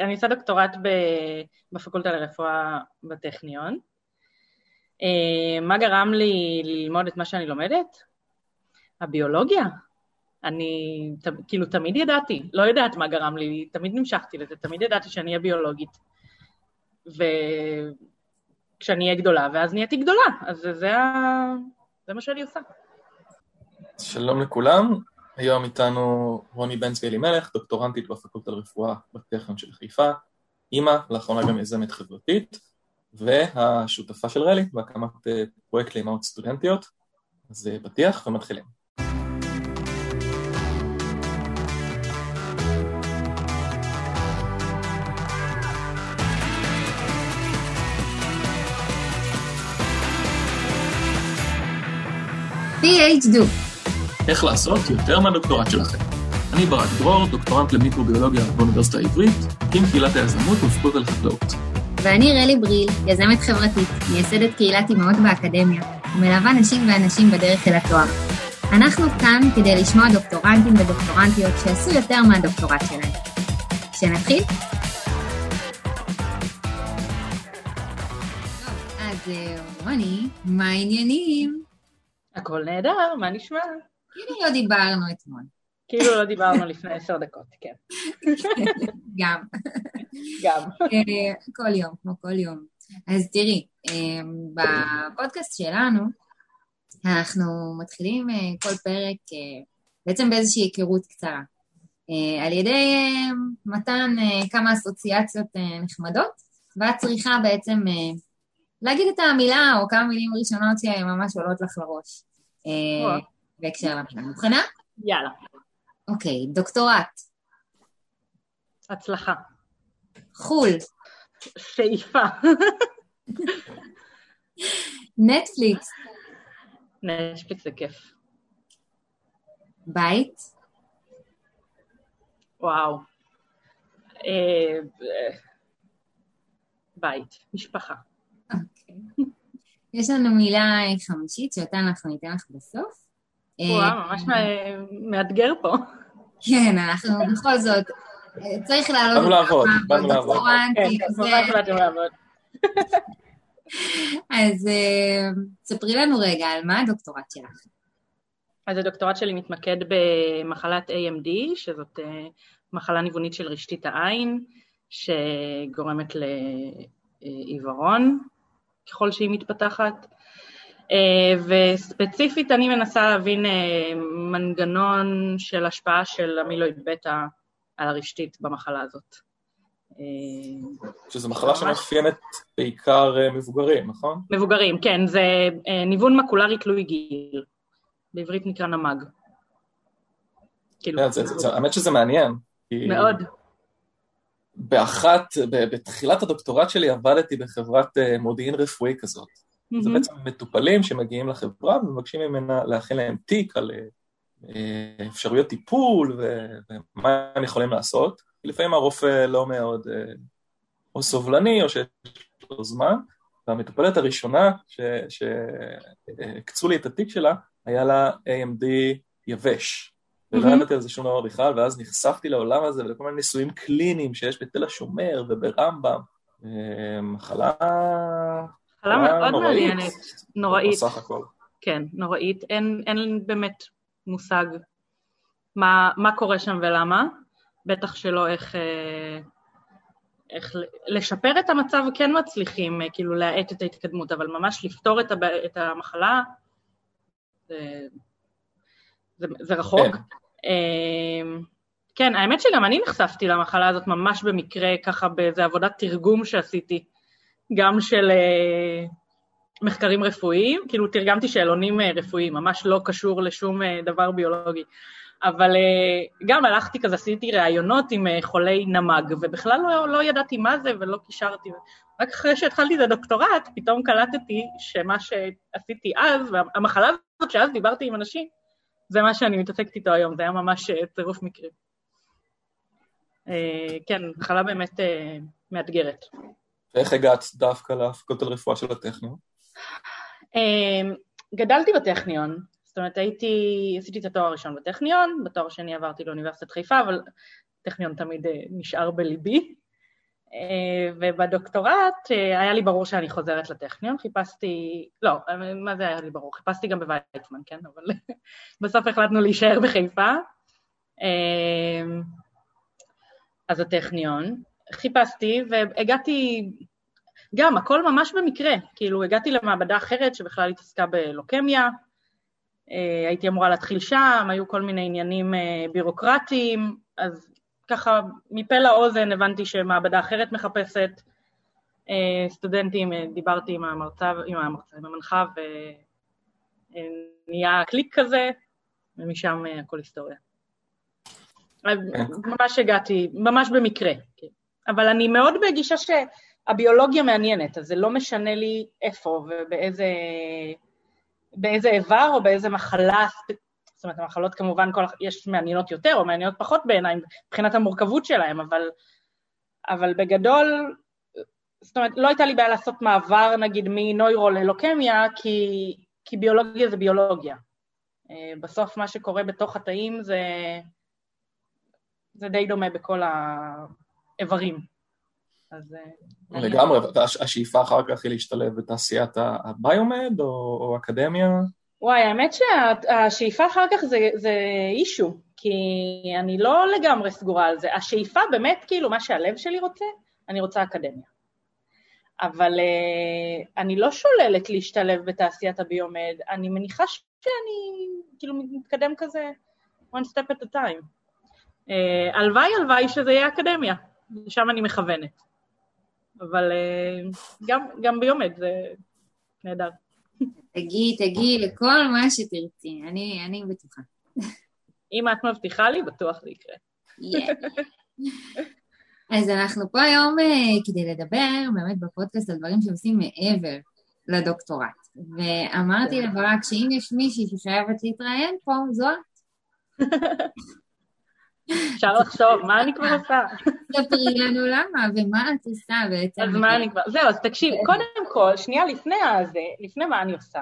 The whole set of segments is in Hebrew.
אני עושה דוקטורט בפקולטה לרפואה בטכניון. אה, מה גרם לי ללמוד את מה שאני לומדת? הביולוגיה. אני כאילו תמיד ידעתי, לא יודעת מה גרם לי, תמיד נמשכתי לזה, תמיד ידעתי שאני אהיה ביולוגית. וכשאני אהיה גדולה, ואז נהייתי גדולה, אז זה, זה, זה מה שאני עושה. שלום לכולם, היום איתנו רוני בנצבי אלימלך, דוקטורנטית בפקולטה לרפואה בטכניון של חיפה, אימא, לאחרונה גם יזמת חברתית, והשותפה של רלי בהקמת אה, פרויקט לאימהות סטודנטיות. אז אה, פתיח ומתחילים. PhD. איך לעשות יותר מהדוקטורט שלכם. אני ברק דרור, דוקטורנט למיקרוביולוגיה באוניברסיטה העברית, עם קהילת היזמות ופקולטה לחקלאות. ואני רלי בריל, יזמת חברתית, מייסדת קהילת אימהות באקדמיה, ומלווה נשים ואנשים בדרך אל התואר. אנחנו כאן כדי לשמוע דוקטורנטים ודוקטורנטיות שעשו יותר מהדוקטורט שלהם. שנתחיל? אז אה, רוני, מה העניינים? הכל נהדר, מה נשמע? כאילו לא דיברנו אתמול. כאילו לא דיברנו לפני עשר דקות, כן. גם. גם. אה, כל יום, כמו כל יום. אז תראי, אה, בפודקאסט שלנו, אנחנו מתחילים אה, כל פרק בעצם באיזושהי היכרות קצרה. על ידי מתן כמה אסוציאציות נחמדות, ואת צריכה בעצם להגיד את המילה או כמה מילים ראשונות שממש עולות לך לראש. אה, בהקשר למילה. מוכנה? יאללה. אוקיי, דוקטורט. הצלחה. חו"ל. שאיפה. נטפליקס. נטפליקס זה כיף. בית. וואו. אה, בית, משפחה. אוקיי. יש לנו מילה חמישית שאותה אנחנו ניתן לך בסוף. וואו, אה, ממש מאתגר פה. כן, אנחנו בכל זאת, צריך לעלות... באנו לעבוד, באנו לעבוד. כן, באתם לעבוד. אז אה, ספרי לנו רגע על מה הדוקטורט שלך. אז הדוקטורט שלי מתמקד במחלת AMD, שזאת אה, מחלה ניוונית של רשתית העין, שגורמת לעיוורון, ככל שהיא מתפתחת. אה, וספציפית אני מנסה להבין אה, מנגנון של השפעה של המילואיד בטא על הרשתית במחלה הזאת. אה, שזו מחלה שמאפיינת בעיקר מבוגרים, נכון? מבוגרים, כן, זה ניוון מקולרי תלוי גיל. בעברית נקרא נמ"ג. כאילו, האמת שזה מעניין. מאוד. באחת, בתחילת הדוקטורט שלי עבדתי בחברת מודיעין רפואי כזאת. Mm-hmm. זה בעצם מטופלים שמגיעים לחברה ומבקשים ממנה להכין להם תיק על אה, אפשרויות טיפול ומה הם יכולים לעשות. לפעמים הרופא לא מאוד אה, או סובלני או שיש לו זמן, והמטופלת הראשונה שהקצו לי את התיק שלה, היה לה AMD יבש. ולא ידעתי על זה שום דבר בכלל, ואז נחשפתי לעולם הזה ולכל מיני ניסויים קליניים שיש בתל השומר וברמב"ם. אה, מחלה... מחלה מאוד מעניינת, נוראית. בסך הכל. כן, נוראית. אין, אין באמת מושג מה, מה קורה שם ולמה, בטח שלא איך, אה, איך לשפר את המצב כן מצליחים, אה, כאילו להאט את ההתקדמות, אבל ממש לפתור את, הב, את המחלה, זה, זה, זה רחוק. כן. אמ, כן, האמת שגם אני נחשפתי למחלה הזאת ממש במקרה, ככה באיזה עבודת תרגום שעשיתי, גם של אה, מחקרים רפואיים, כאילו תרגמתי שאלונים אה, רפואיים, ממש לא קשור לשום אה, דבר ביולוגי. אבל גם הלכתי כזה, עשיתי ראיונות עם חולי נמ"ג, ובכלל לא, לא ידעתי מה זה ולא קישרתי. רק אחרי שהתחלתי את הדוקטורט, פתאום קלטתי שמה שעשיתי אז, והמחלה הזאת שאז דיברתי עם אנשים, זה מה שאני מתעסקת איתו היום, זה היה ממש צירוף מקרים. כן, מחלה באמת מאתגרת. ואיך הגעת דווקא להפקות על רפואה של הטכניון? גדלתי בטכניון, זאת אומרת הייתי, עשיתי את התואר הראשון בטכניון, בתואר השני עברתי לאוניברסיטת חיפה, אבל טכניון תמיד נשאר בליבי. אה, ובדוקטורט אה, היה לי ברור שאני חוזרת לטכניון, חיפשתי, לא, מה זה היה לי ברור? חיפשתי גם בוויצמן, כן? אבל בסוף החלטנו להישאר בחיפה. אה, אז הטכניון. חיפשתי והגעתי, גם הכל ממש במקרה, כאילו הגעתי למעבדה אחרת שבכלל התעסקה בלוקמיה, הייתי אמורה להתחיל שם, היו כל מיני עניינים בירוקרטיים, אז ככה מפה לאוזן הבנתי שמעבדה אחרת מחפשת אה, סטודנטים, אה, דיברתי עם המרצה, עם המרצה, עם המנחה, ונהיה קליק כזה, ומשם אה, הכל היסטוריה. ממש הגעתי, ממש במקרה, כן. אבל אני מאוד בגישה שהביולוגיה מעניינת, אז זה לא משנה לי איפה ובאיזה באיזה איבר או באיזה מחלה זאת אומרת, המחלות כמובן, כל, יש מעניינות יותר או מעניינות פחות בעיניי, מבחינת המורכבות שלהן, אבל, אבל בגדול, זאת אומרת, לא הייתה לי בעיה לעשות מעבר, נגיד, מנוירו ללוקמיה, כי, כי ביולוגיה זה ביולוגיה. אה, בסוף מה שקורה בתוך התאים זה, זה די דומה בכל האיברים. אז... אה, לגמרי, והשאיפה אחר כך היא להשתלב בתעשיית הביומד או, או אקדמיה? וואי, האמת שהשאיפה אחר כך זה, זה אישו, כי אני לא לגמרי סגורה על זה. השאיפה באמת, כאילו, מה שהלב שלי רוצה, אני רוצה אקדמיה. אבל uh, אני לא שוללת להשתלב בתעשיית הביומד, אני מניחה שאני כאילו מתקדם כזה one step at a time. Uh, הלוואי, הלוואי שזה יהיה אקדמיה, לשם אני מכוונת. אבל uh, גם, גם ביומד זה נהדר. תגיעי, תגיעי לכל מה שתרצי, אני, אני בטוחה. אם את מבטיחה לי, בטוח זה יקרה. Yeah. אז אנחנו פה היום uh, כדי לדבר באמת בפודקאסט על דברים שעושים מעבר לדוקטורט. ואמרתי. כן. לברק שאם יש מישהי ששואבת להתראיין פה, זו את. אפשר לחשוב, מה אני כבר עושה? ספרי לנו למה, ומה את עושה בעצם. אז מה אני כבר... זהו, אז תקשיב, קודם כל, שנייה לפני הזה, לפני מה אני עושה,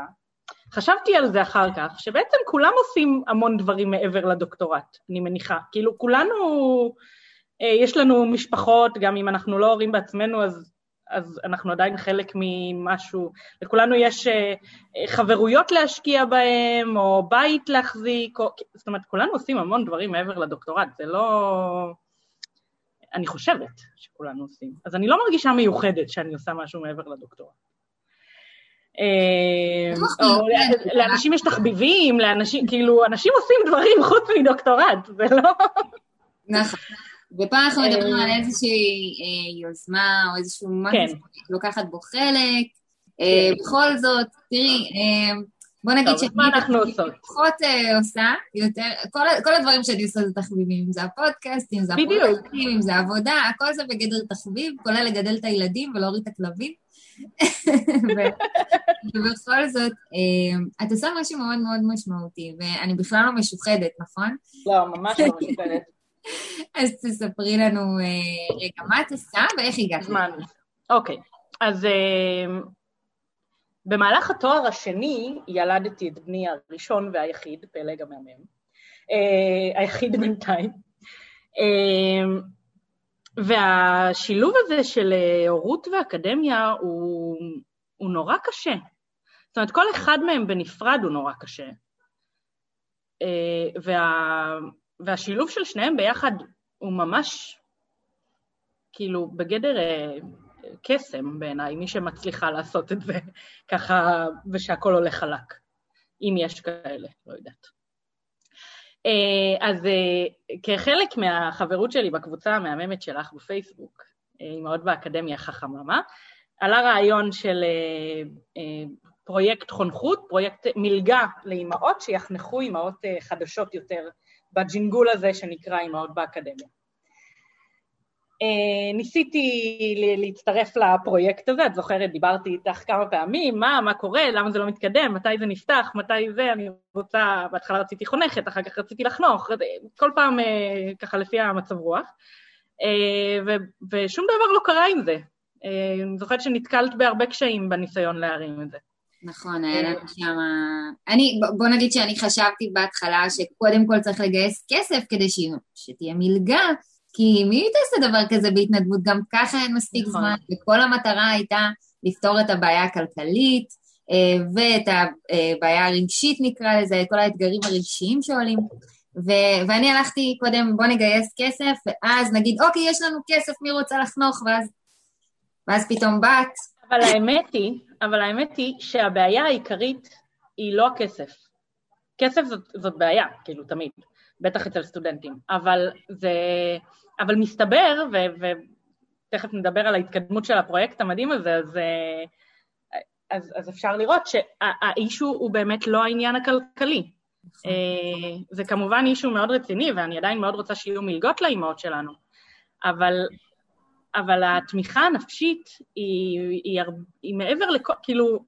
חשבתי על זה אחר כך, שבעצם כולם עושים המון דברים מעבר לדוקטורט, אני מניחה. כאילו, כולנו, אה, יש לנו משפחות, גם אם אנחנו לא הורים בעצמנו, אז אז אנחנו עדיין חלק ממשהו, לכולנו יש אה, חברויות להשקיע בהם, או בית להחזיק, או... זאת אומרת, כולנו עושים המון דברים מעבר לדוקטורט, זה לא... אני חושבת שכולנו עושים. אז אני לא מרגישה מיוחדת שאני עושה משהו מעבר לדוקטורט. אה, לאנשים יש תחביבים, לאנשים, כאילו, אנשים עושים דברים חוץ מדוקטורט, זה לא... נכון. ופה אנחנו אה, מדברים על איזושהי אה, יוזמה או איזשהו משהו כן. שלוקחת בו חלק. אה, כן. בכל זאת, תראי, בוא נגיד שאני פחות עושה יותר, כל הדברים שאני עושה זה תחביבים, אם זה הפודקאסט, אם זה הפרויקטים, אם זה עבודה, הכל זה בגדר תחביב, כולל לגדל את הילדים ולהוריד את הכלבים. ובכל זאת, את עושה משהו מאוד מאוד משמעותי, ואני בכלל לא משוחדת, נכון? לא, ממש לא משוחדת. אז תספרי לנו אה, רגע מה את עושה ואיך הגעת. זמן. אוקיי, אז אה, במהלך התואר השני ילדתי את בני הראשון והיחיד, פלג המהמם, אה, היחיד בינתיים. והשילוב הזה של הורות ואקדמיה הוא, הוא נורא קשה. זאת אומרת, כל אחד מהם בנפרד הוא נורא קשה. וה... והשילוב של שניהם ביחד הוא ממש, כאילו, בגדר אה, קסם בעיניי, מי שמצליחה לעשות את זה ככה, ושהכול הולך חלק, אם יש כאלה, לא יודעת. אה, אז אה, כחלק מהחברות שלי בקבוצה המהממת שלך בפייסבוק, אימהות באקדמיה חכממה, עלה רעיון של פרויקט חונכות, פרויקט מלגה לאימהות שיחנכו אימהות חדשות יותר בג'ינגול הזה שנקרא אימהות באקדמיה. Uh, ניסיתי להצטרף לפרויקט הזה, את זוכרת, דיברתי איתך כמה פעמים, מה, מה קורה, למה זה לא מתקדם, מתי זה נפתח, מתי זה, אני רוצה, בהתחלה רציתי חונכת, אחר כך רציתי לחנוך, כל פעם uh, ככה לפי המצב רוח, ו, ושום דבר לא קרה עם זה. אני זוכרת שנתקלת בהרבה קשיים בניסיון להרים את זה. נכון, היה לנו שם... אני, בוא נגיד שאני חשבתי בהתחלה שקודם כל צריך לגייס כסף כדי ש... שתהיה מלגה, כי מי תעשה דבר כזה בהתנדבות? גם ככה אין מספיק נכון. זמן, וכל המטרה הייתה לפתור את הבעיה הכלכלית אה, ואת הבעיה הרגשית נקרא לזה, כל האתגרים הרגשיים שעולים. ו- ואני הלכתי קודם, בוא נגייס כסף, ואז נגיד, אוקיי, יש לנו כסף, מי רוצה לחנוך? ואז, ואז פתאום בת. אבל האמת היא, אבל האמת היא שהבעיה העיקרית היא לא הכסף. כסף זאת, זאת בעיה, כאילו, תמיד, בטח אצל סטודנטים. אבל זה... אבל מסתבר, ותכף נדבר על ההתקדמות של הפרויקט המדהים הזה, אז, אז, אז אפשר לראות שהאישו הוא באמת לא העניין הכלכלי. נכון. אה, זה כמובן אישו מאוד רציני, ואני עדיין מאוד רוצה שיהיו מלגות לאימהות שלנו, אבל, אבל התמיכה הנפשית היא, היא, היא מעבר לכל, כאילו,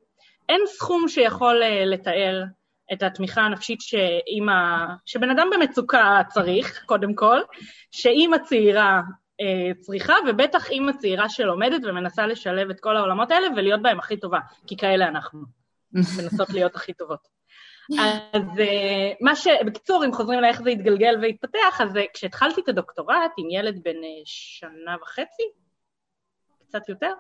אין סכום שיכול אה, לתאר את התמיכה הנפשית שאימא, שבן אדם במצוקה צריך, קודם כל, שאימא צעירה אה, צריכה, ובטח אימא צעירה שלומדת ומנסה לשלב את כל העולמות האלה ולהיות בהם הכי טובה, כי כאלה אנחנו, מנסות להיות הכי טובות. אז אה, מה ש... בקיצור, אם חוזרים לאיך זה התגלגל והתפתח, אז אה, כשהתחלתי את הדוקטורט עם ילד בן אה, שנה וחצי, קצת יותר,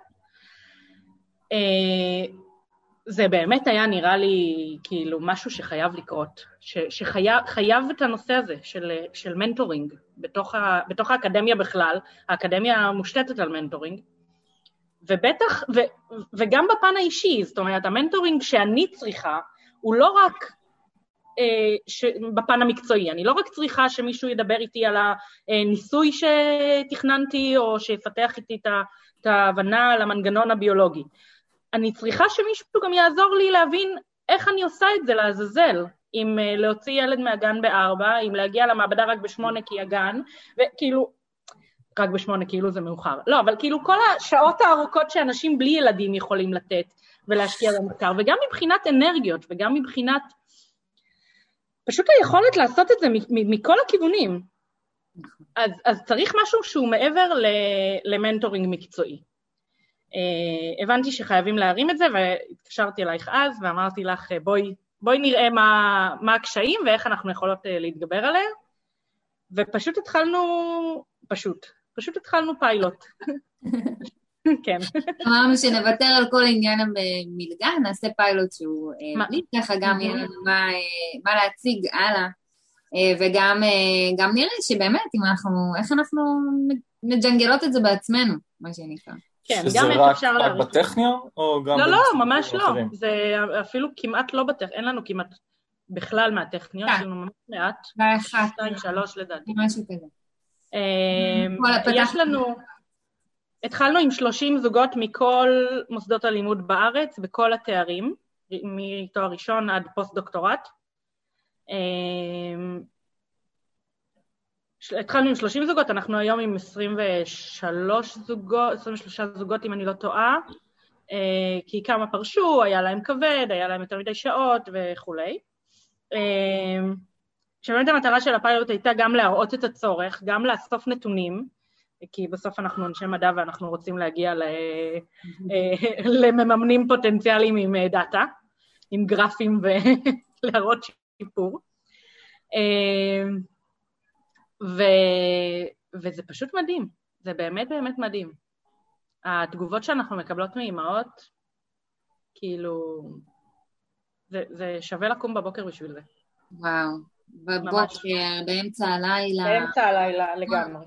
זה באמת היה נראה לי כאילו משהו שחייב לקרות, שחייב את הנושא הזה של, של mentoring בתוך, ה, בתוך האקדמיה בכלל, האקדמיה מושתתת על mentoring, ובטח, ו, וגם בפן האישי, זאת אומרת, המנטורינג שאני צריכה, הוא לא רק ש, בפן המקצועי, אני לא רק צריכה שמישהו ידבר איתי על הניסוי שתכננתי, או שיפתח איתי את ההבנה על המנגנון הביולוגי. אני צריכה שמישהו גם יעזור לי להבין איך אני עושה את זה לעזאזל, אם uh, להוציא ילד מהגן בארבע, אם להגיע למעבדה רק בשמונה כי הגן, וכאילו, רק בשמונה כאילו זה מאוחר. לא, אבל כאילו כל השעות הארוכות שאנשים בלי ילדים יכולים לתת ולהשקיע במחקר, וגם מבחינת אנרגיות וגם מבחינת פשוט היכולת לעשות את זה מכל הכיוונים. אז, אז צריך משהו שהוא מעבר למנטורינג מקצועי. Uh, הבנתי שחייבים להרים את זה, והתקשרתי אלייך אז ואמרתי לך, בואי, בואי נראה מה, מה הקשיים ואיך אנחנו יכולות uh, להתגבר עליהם, ופשוט התחלנו, פשוט, פשוט התחלנו פיילוט. כן. אמרנו שנוותר על כל עניין המלגה, נעשה פיילוט שהוא בלי, אה, ככה גם יהיה לנו מה, מה להציג הלאה, וגם גם נראה שבאמת, אם אנחנו, איך אנחנו מג'נגלות את זה בעצמנו, מה שנקרא. כן, גם איך אפשר להעריך. שזה רק בטכניון, או גם... לא, לא, ממש לא. זה אפילו כמעט לא בטכניון, אין לנו כמעט בכלל מהטכניון, יש לנו ממש מעט. שתיים, שלוש לדעתי. משהו כזה. יש לנו... התחלנו עם 30 זוגות מכל מוסדות הלימוד בארץ, בכל התארים, מתואר ראשון עד פוסט-דוקטורט. אמ, התחלנו עם 30 זוגות, אנחנו היום עם 23 זוגות, 23 זוגות אם אני לא טועה, אה, כי כמה פרשו, היה להם כבד, היה להם יותר מדי שעות וכולי. אה, שבאמת המטרה של הפיילוט הייתה גם להראות את הצורך, גם לאסוף נתונים, כי בסוף אנחנו אנשי מדע ואנחנו רוצים להגיע אה, למממנים פוטנציאליים עם דאטה, עם גרפים ולהראות שיפור. ו... וזה פשוט מדהים, זה באמת באמת מדהים. התגובות שאנחנו מקבלות מאימהות, כאילו, זה, זה שווה לקום בבוקר בשביל זה. וואו, בבוקר, באמצע הלילה. באמצע הלילה לגמרי.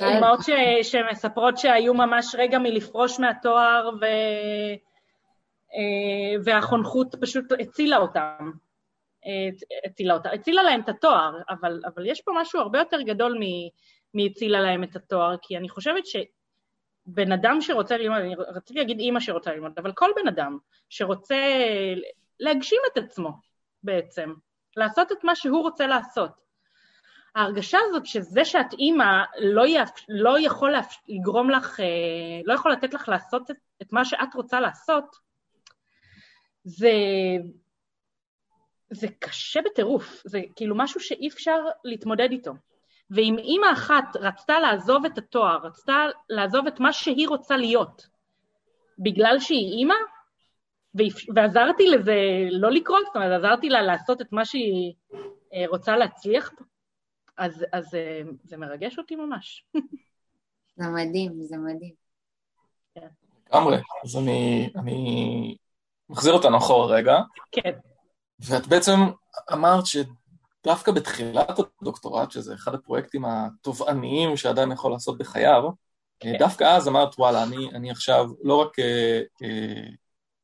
אימהות ש... שמספרות שהיו ממש רגע מלפרוש מהתואר ו... אה, והחונכות פשוט הצילה אותם. הצילה אותה, הצילה להם את התואר, אבל, אבל יש פה משהו הרבה יותר גדול מהצילה להם את התואר, כי אני חושבת שבן אדם שרוצה ללמוד, אני רציתי להגיד אימא שרוצה ללמוד, אבל כל בן אדם שרוצה להגשים את עצמו בעצם, לעשות את מה שהוא רוצה לעשות. ההרגשה הזאת שזה שאת אימא לא, יפ... לא יכול להפ... לגרום לך, אה, לא יכול לתת לך לעשות את, את מה שאת רוצה לעשות, זה, זה קשה בטירוף, זה כאילו משהו שאי אפשר להתמודד איתו. ואם אימא אחת רצתה לעזוב את התואר, רצתה לעזוב את מה שהיא רוצה להיות, בגלל שהיא אימא, ועזרתי לזה לא לקרות, זאת אומרת, עזרתי לה לעשות את מה שהיא אה, רוצה להצליח, אז, אז אה, זה מרגש אותי ממש. זה מדהים, זה מדהים. לגמרי. אז אני, אני מחזיר אותנו אחורה רגע. כן. ואת בעצם אמרת שדווקא בתחילת הדוקטורט, שזה אחד הפרויקטים התובעניים שאדם יכול לעשות בחייו, כן. דווקא אז אמרת, וואלה, אני, אני עכשיו לא רק, אה, אה,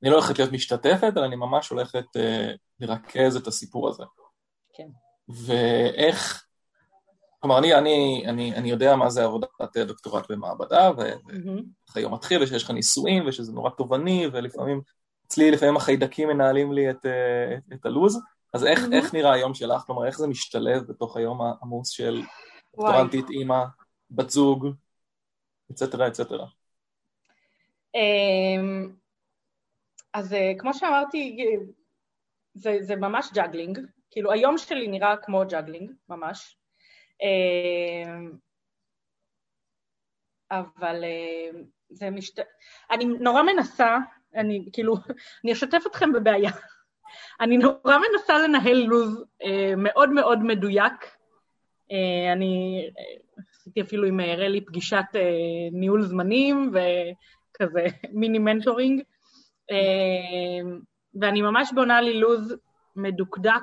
אני לא הולכת להיות משתתפת, אלא אני ממש הולכת אה, לרכז את הסיפור הזה. כן. ואיך, כלומר, אני, אני, אני, אני יודע מה זה עבודת דוקטורט במעבדה, ואיך היום מתחיל, ושיש לך ניסויים, ושזה נורא תובעני, ולפעמים, אצלי לפעמים החיידקים מנהלים לי את, את, את הלו"ז, אז איך. איך נראה היום שלך? כלומר, איך זה משתלב בתוך היום העמוס של דוקטורנטית, אימא, בת זוג, et cetera, et cetera? אמ, אז אה, כמו שאמרתי, זה, זה ממש juggling, כאילו היום שלי נראה כמו juggling, ממש. אמ, אבל אה, זה משת... אני נורא מנסה, אני כאילו, אני אשתף אתכם בבעיה. אני נורא מנסה לנהל לו"ז אה, מאוד מאוד מדויק. אה, אני עשיתי אפילו עם רלי פגישת ניהול זמנים וכזה מיני מנטורינג, ואני ממש בונה לי לו"ז מדוקדק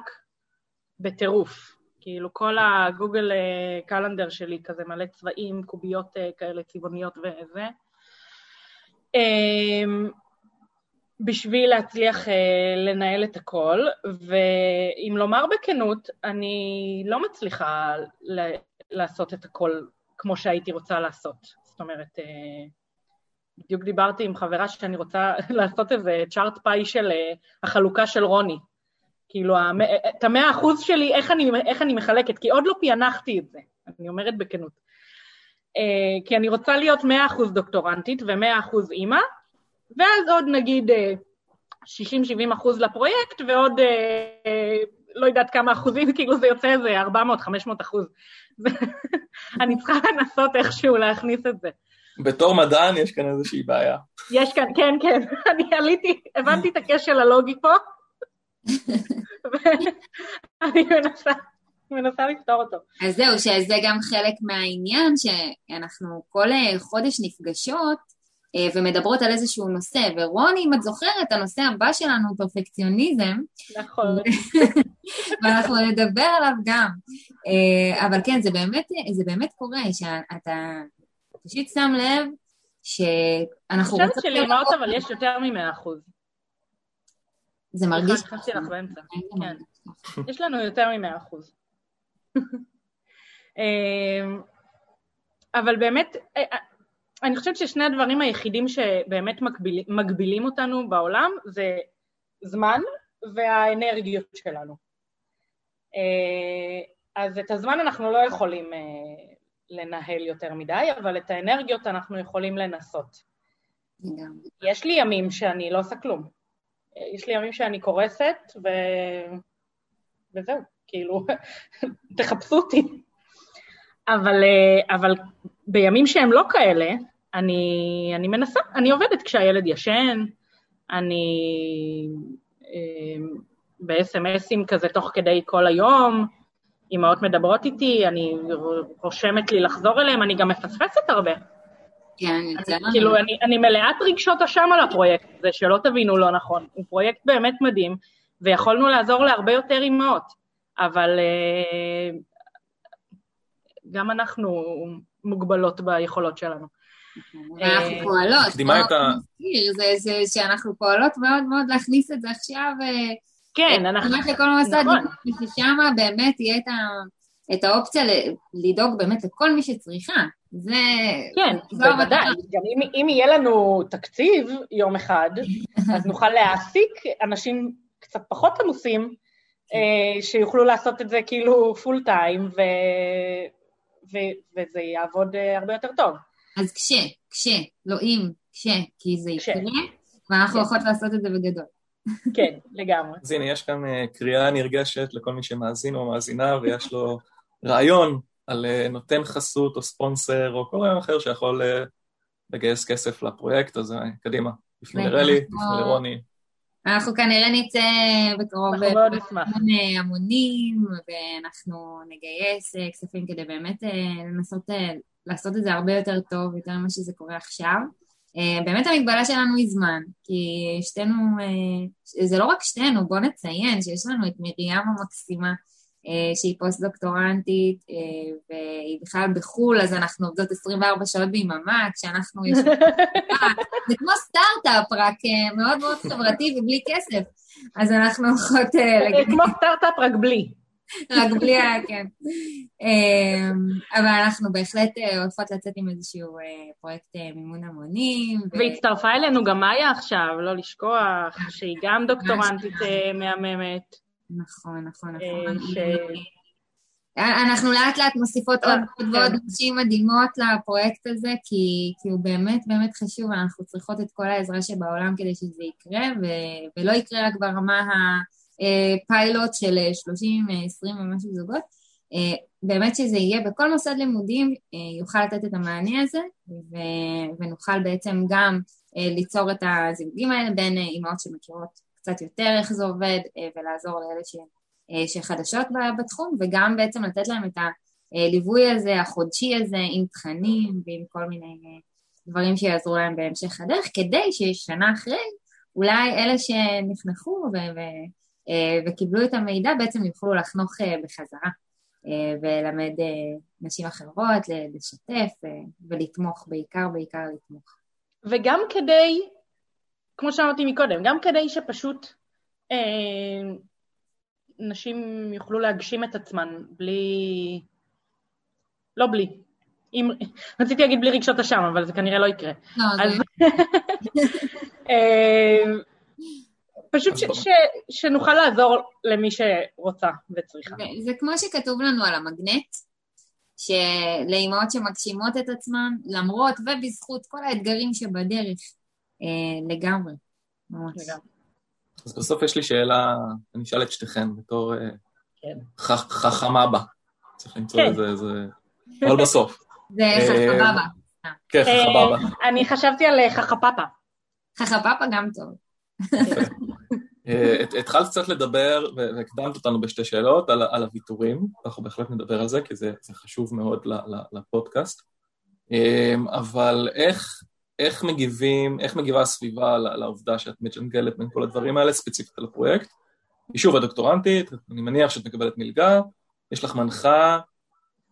בטירוף. כאילו כל הגוגל אה, קלנדר שלי כזה מלא צבעים, קוביות אה, כאלה צבעוניות וזה. אמ, בשביל להצליח אה, לנהל את הכל, ואם לומר בכנות, אני לא מצליחה לעשות את הכל כמו שהייתי רוצה לעשות. זאת אומרת, בדיוק דיברתי עם חברה שאני רוצה לעשות איזה צ'ארט פאי של החלוקה של רוני. כאילו, את המאה אחוז שלי, איך אני, איך אני מחלקת, כי עוד לא פענחתי את זה, אני אומרת בכנות. Uh, כי אני רוצה להיות מאה אחוז דוקטורנטית ומאה אחוז אימא, ואז עוד נגיד uh, 60-70 אחוז לפרויקט, ועוד uh, uh, לא יודעת כמה אחוזים, כאילו זה יוצא איזה 400-500 אחוז. אני צריכה לנסות איכשהו להכניס את זה. בתור מדען יש כאן איזושהי בעיה. יש כאן, כן, כן. אני עליתי, הבנתי את הכשל הלוגי פה. ואני מנסה, מנסה לפתור אותו. אז זהו, שזה גם חלק מהעניין, שאנחנו כל אה, חודש נפגשות אה, ומדברות על איזשהו נושא, ורוני, אם את זוכרת, הנושא הבא שלנו הוא פרפקציוניזם. נכון. ואנחנו נדבר עליו גם. אה, אבל כן, זה באמת, זה באמת קורה, שאתה פשוט שם לב שאנחנו. אני חושבת שלאמהות אבל יש יותר מ-100 אחוז. זה מרגיש... באמצע, כן. יש לנו יותר מ-100 אחוז. אמ, אבל באמת, אה, אה, אני חושבת ששני הדברים היחידים שבאמת מגביל, מגבילים אותנו בעולם זה זמן והאנרגיות שלנו. אה, אז את הזמן אנחנו לא יכולים לנהל יותר מדי, אבל את האנרגיות אנחנו יכולים לנסות. יש לי ימים שאני לא עושה כלום. יש לי ימים שאני קורסת, ו... וזהו, כאילו, תחפשו אותי. אבל, אה, אבל בימים שהם לא כאלה, אני, אני מנסה, אני עובדת כשהילד ישן, אני אה, ב-SMSים כזה תוך כדי כל היום, אמהות מדברות איתי, אני רושמת לי לחזור אליהם, אני גם מפספסת הרבה. כן, אני, כאילו, אני, אני מלאת רגשות אשם על הפרויקט הזה, שלא תבינו לא נכון. הוא פרויקט באמת מדהים, ויכולנו לעזור להרבה יותר אימהות, אבל uh, גם אנחנו מוגבלות ביכולות שלנו. אנחנו אה, פועלות, ה... זה שאנחנו פועלות מאוד מאוד להכניס את זה עכשיו. אה, כן, אנחנו... לכל נכון. ששם באמת תהיה את האופציה לדאוג באמת לכל מי שצריכה. זה... כן, בוודאי. גם אם, אם יהיה לנו תקציב יום אחד, אז נוכל להעסיק אנשים קצת פחות עמוסים, אה, שיוכלו לעשות את זה כאילו פול טיים, ו... ו... וזה יעבוד אה, הרבה יותר טוב. אז כשה, כשה, לא אם, כשה, כי זה יקרה, ואנחנו יכולות כן. לעשות את זה בגדול. כן, לגמרי. אז הנה, יש כאן אה, קריאה נרגשת לכל מי שמאזין או מאזינה, ויש לו רעיון על אה, נותן חסות או ספונסר או כל רעיון אחר שיכול אה, לגייס כסף לפרויקט, אז אה, קדימה, לפני לרלי, לפני לרוני. אנחנו כנראה נצא בקרוב. בהמון המונים, ואנחנו נגייס כספים כדי באמת לנסות לעשות את זה הרבה יותר טוב, יותר ממה שזה קורה עכשיו. באמת המגבלה שלנו היא זמן, כי שתינו, זה לא רק שתינו, בואו נציין שיש לנו את מרים המקסימה, שהיא פוסט-דוקטורנטית, והיא בכלל בחו"ל, אז אנחנו עובדות 24 שעות ביממה, כשאנחנו יושבים... זה כמו סטארט-אפ, רק מאוד מאוד חברתי ובלי כסף. אז אנחנו הולכות... כמו סטארט-אפ, רק בלי. רק בלי ה... כן. אמ, אבל אנחנו בהחלט אה, הולכות לצאת עם איזשהו אה, פרויקט אה, מימון המונים. והצטרפה אלינו גם מאיה עכשיו, לא לשכוח, שהיא גם דוקטורנטית מהממת. נכון, נכון, נכון. אנחנו לאט לאט מוסיפות עוד ועוד נשים מדהימות לפרויקט הזה, כי, כי הוא באמת באמת חשוב, אנחנו צריכות את כל העזרה שבעולם כדי שזה יקרה, ו, ולא יקרה רק ברמה ה... אה, פיילוט של 30, אה, 20 אה, ומשהו זוגות, באמת שזה יהיה בכל מוסד לימודים, יוכל לתת את המענה הזה, ונוכל בעצם גם ליצור את הזיווגים האלה בין אימהות שמכירות קצת יותר איך זה עובד, ולעזור לאלה ש... שחדשות בתחום, וגם בעצם לתת להם את הליווי הזה, החודשי הזה, עם תכנים ועם כל מיני דברים שיעזרו להם בהמשך הדרך, כדי ששנה אחרי, אולי אלה שנחנכו ו- אה, וקיבלו את המידע, בעצם יוכלו לחנוך אה, בחזרה אה, וללמד נשים אחרות, לשתף ולתמוך, בעיקר בעיקר לתמוך. וגם כדי, כמו שאמרתי מקודם, גם כדי שפשוט אה, נשים יוכלו להגשים את עצמן בלי... לא בלי. אם... רציתי להגיד בלי רגשות אשם, אבל זה כנראה לא יקרה. לא, אז... זה... פשוט ש, ש, שנוכל לעזור למי שרוצה וצריכה. זה כמו שכתוב לנו על המגנט, שלאימהות שמגשימות את עצמן, למרות ובזכות כל האתגרים שבדרך, אה, לגמרי, ממש. לגמרי. אז בסוף יש לי שאלה, אני אשאל את שתיכן בתור אה, כן. חכמה בה. צריך למצוא כן. איזה, איזה... אבל בסוף. זה חכבבה. כן, חכבבה. אה, אני חשבתי על חכפפה. חכפפה גם טוב. אה, התחלת קצת לדבר, והקדמת אותנו בשתי שאלות, על, על הוויתורים, אנחנו בהחלט נדבר על זה, כי זה, זה חשוב מאוד לפודקאסט. אה, אבל איך, איך מגיבים, איך מגיבה הסביבה לעובדה שאת מג'נגלת בין כל הדברים האלה, ספציפית על הפרויקט? היא שוב הדוקטורנטית, אני מניח שאת מקבלת מלגה, יש לך מנחה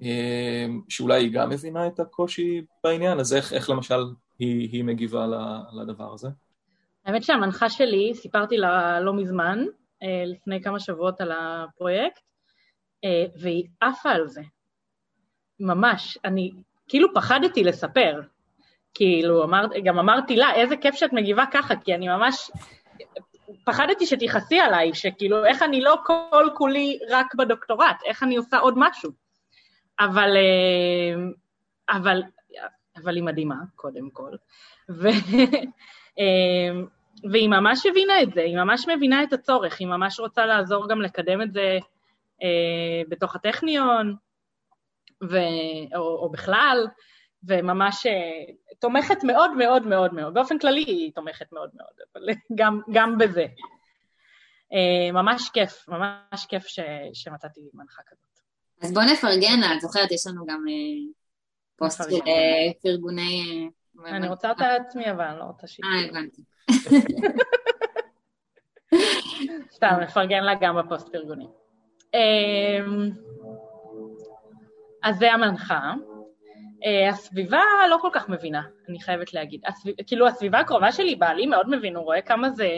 אה, שאולי היא גם מבינה את הקושי בעניין, אז איך, איך למשל היא, היא מגיבה לדבר הזה? האמת שהמנחה שלי, סיפרתי לה לא מזמן, אה, לפני כמה שבועות על הפרויקט, אה, והיא עפה על זה. ממש. אני כאילו פחדתי לספר. כאילו, אמר, גם אמרתי לה, איזה כיף שאת מגיבה ככה, כי אני ממש... פחדתי שתכעסי עליי, שכאילו, איך אני לא כל כולי רק בדוקטורט, איך אני עושה עוד משהו. אבל, אה, אבל, אבל היא מדהימה, קודם כל. ו, אמ, והיא ממש הבינה את זה, היא ממש מבינה את הצורך, היא ממש רוצה לעזור גם לקדם את זה אה, בתוך הטכניון, ו, או, או בכלל, וממש אה, תומכת מאוד מאוד מאוד מאוד, באופן כללי היא תומכת מאוד מאוד, אבל גם, גם בזה. אה, ממש כיף, ממש כיף ש, שמצאתי מנחה כזאת. אז בוא נפרגן לה, את זוכרת, יש לנו גם פוסט של פרגוני אני רוצה אותה לעצמי, אבל אני לא רוצה שהיא... אה, הבנתי. סתם, נפרגן לה גם בפוסט פרגוני. אז זה המנחה. אה, הסביבה לא כל כך מבינה, אני חייבת להגיד. הסביב, כאילו, הסביבה הקרובה שלי, בעלי מאוד מבין, הוא רואה כמה זה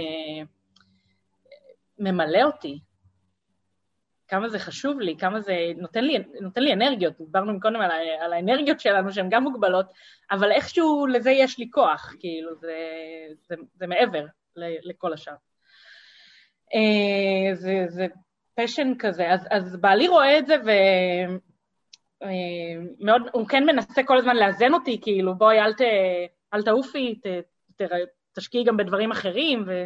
ממלא אותי. כמה זה חשוב לי, כמה זה נותן לי, נותן לי אנרגיות, דיברנו קודם על, על האנרגיות שלנו שהן גם מוגבלות, אבל איכשהו לזה יש לי כוח, כאילו, זה, זה, זה מעבר לכל השאר. אה, זה, זה פשן כזה, אז, אז בעלי רואה את זה ו... אה, מאוד, הוא כן מנסה כל הזמן לאזן אותי, כאילו, בואי, אל, ת, אל תעופי, ת, ת, תשקיעי גם בדברים אחרים, ו...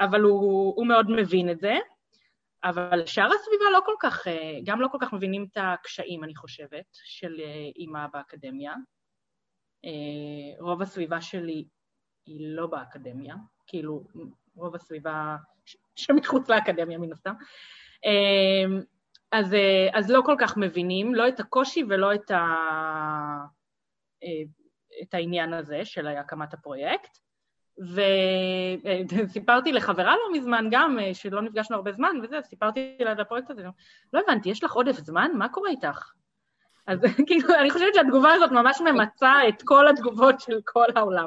אבל הוא, הוא מאוד מבין את זה. אבל שאר הסביבה לא כל כך, אה, גם לא כל כך מבינים את הקשיים, אני חושבת, של אה, אימא באקדמיה. רוב הסביבה שלי היא לא באקדמיה, כאילו רוב הסביבה שמחוץ לאקדמיה מן הסתם. אז, אה, אז לא כל כך מבינים, לא את הקושי ולא את, ה, אה, את העניין הזה של הקמת הפרויקט. וסיפרתי לחברה לא מזמן גם, אה, שלא נפגשנו הרבה זמן וזה, סיפרתי לה על הפרויקט הזה, לא הבנתי, יש לך עודף זמן? מה קורה איתך? אז כאילו, אני חושבת שהתגובה הזאת ממש ממצה את כל התגובות של כל העולם.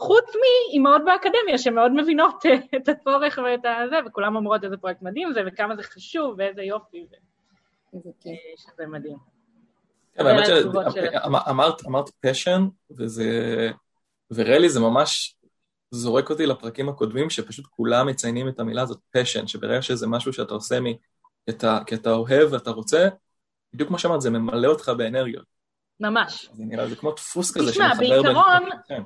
חוץ מאימהות באקדמיה שמאוד מבינות אה, את הצורך ואת הזה, וכולם אומרות איזה פרויקט מדהים זה, וכמה זה חשוב, ואיזה יופי, ו... אה, שזה מדהים. כן, האמת שאמרת פשן, וזה, ורלי זה ממש זורק אותי לפרקים הקודמים, שפשוט כולם מציינים את המילה הזאת פשן, שברגע שזה משהו שאתה עושה מ... כי אתה אוהב ואתה רוצה, בדיוק כמו שאמרת, זה ממלא אותך באנרגיות. ממש. זה נראה, זה כמו דפוס כזה שמחבר בין... תשמע, בעיקרון, כן.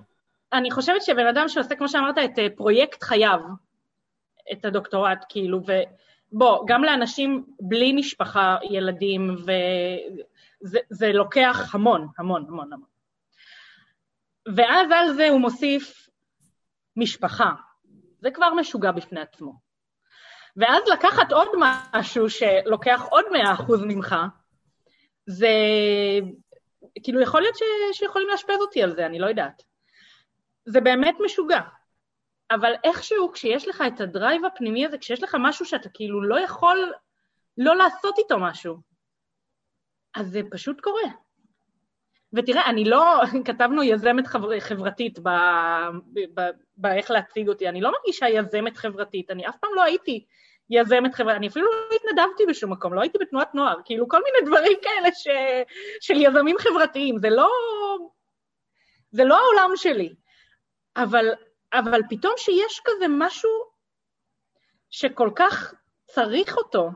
אני חושבת שבן אדם שעושה, כמו שאמרת, את אה, פרויקט חייו, את הדוקטורט, כאילו, ובוא, גם לאנשים בלי משפחה, ילדים, וזה לוקח המון, המון, המון, המון. ואז על זה הוא מוסיף משפחה. זה כבר משוגע בפני עצמו. ואז לקחת עוד משהו שלוקח עוד מאה אחוז ממך, זה... כאילו, יכול להיות ש... שיכולים לאשפז אותי על זה, אני לא יודעת. זה באמת משוגע. אבל איכשהו, כשיש לך את הדרייב הפנימי הזה, כשיש לך משהו שאתה כאילו לא יכול לא לעשות איתו משהו, אז זה פשוט קורה. ותראה, אני לא, כתבנו יזמת חבר, חברתית באיך להציג אותי, אני לא מרגישה יזמת חברתית, אני אף פעם לא הייתי יזמת חברתית, אני אפילו לא התנדבתי בשום מקום, לא הייתי בתנועת נוער, כאילו כל מיני דברים כאלה ש, של יזמים חברתיים, זה לא, זה לא העולם שלי. אבל, אבל פתאום שיש כזה משהו שכל כך צריך אותו,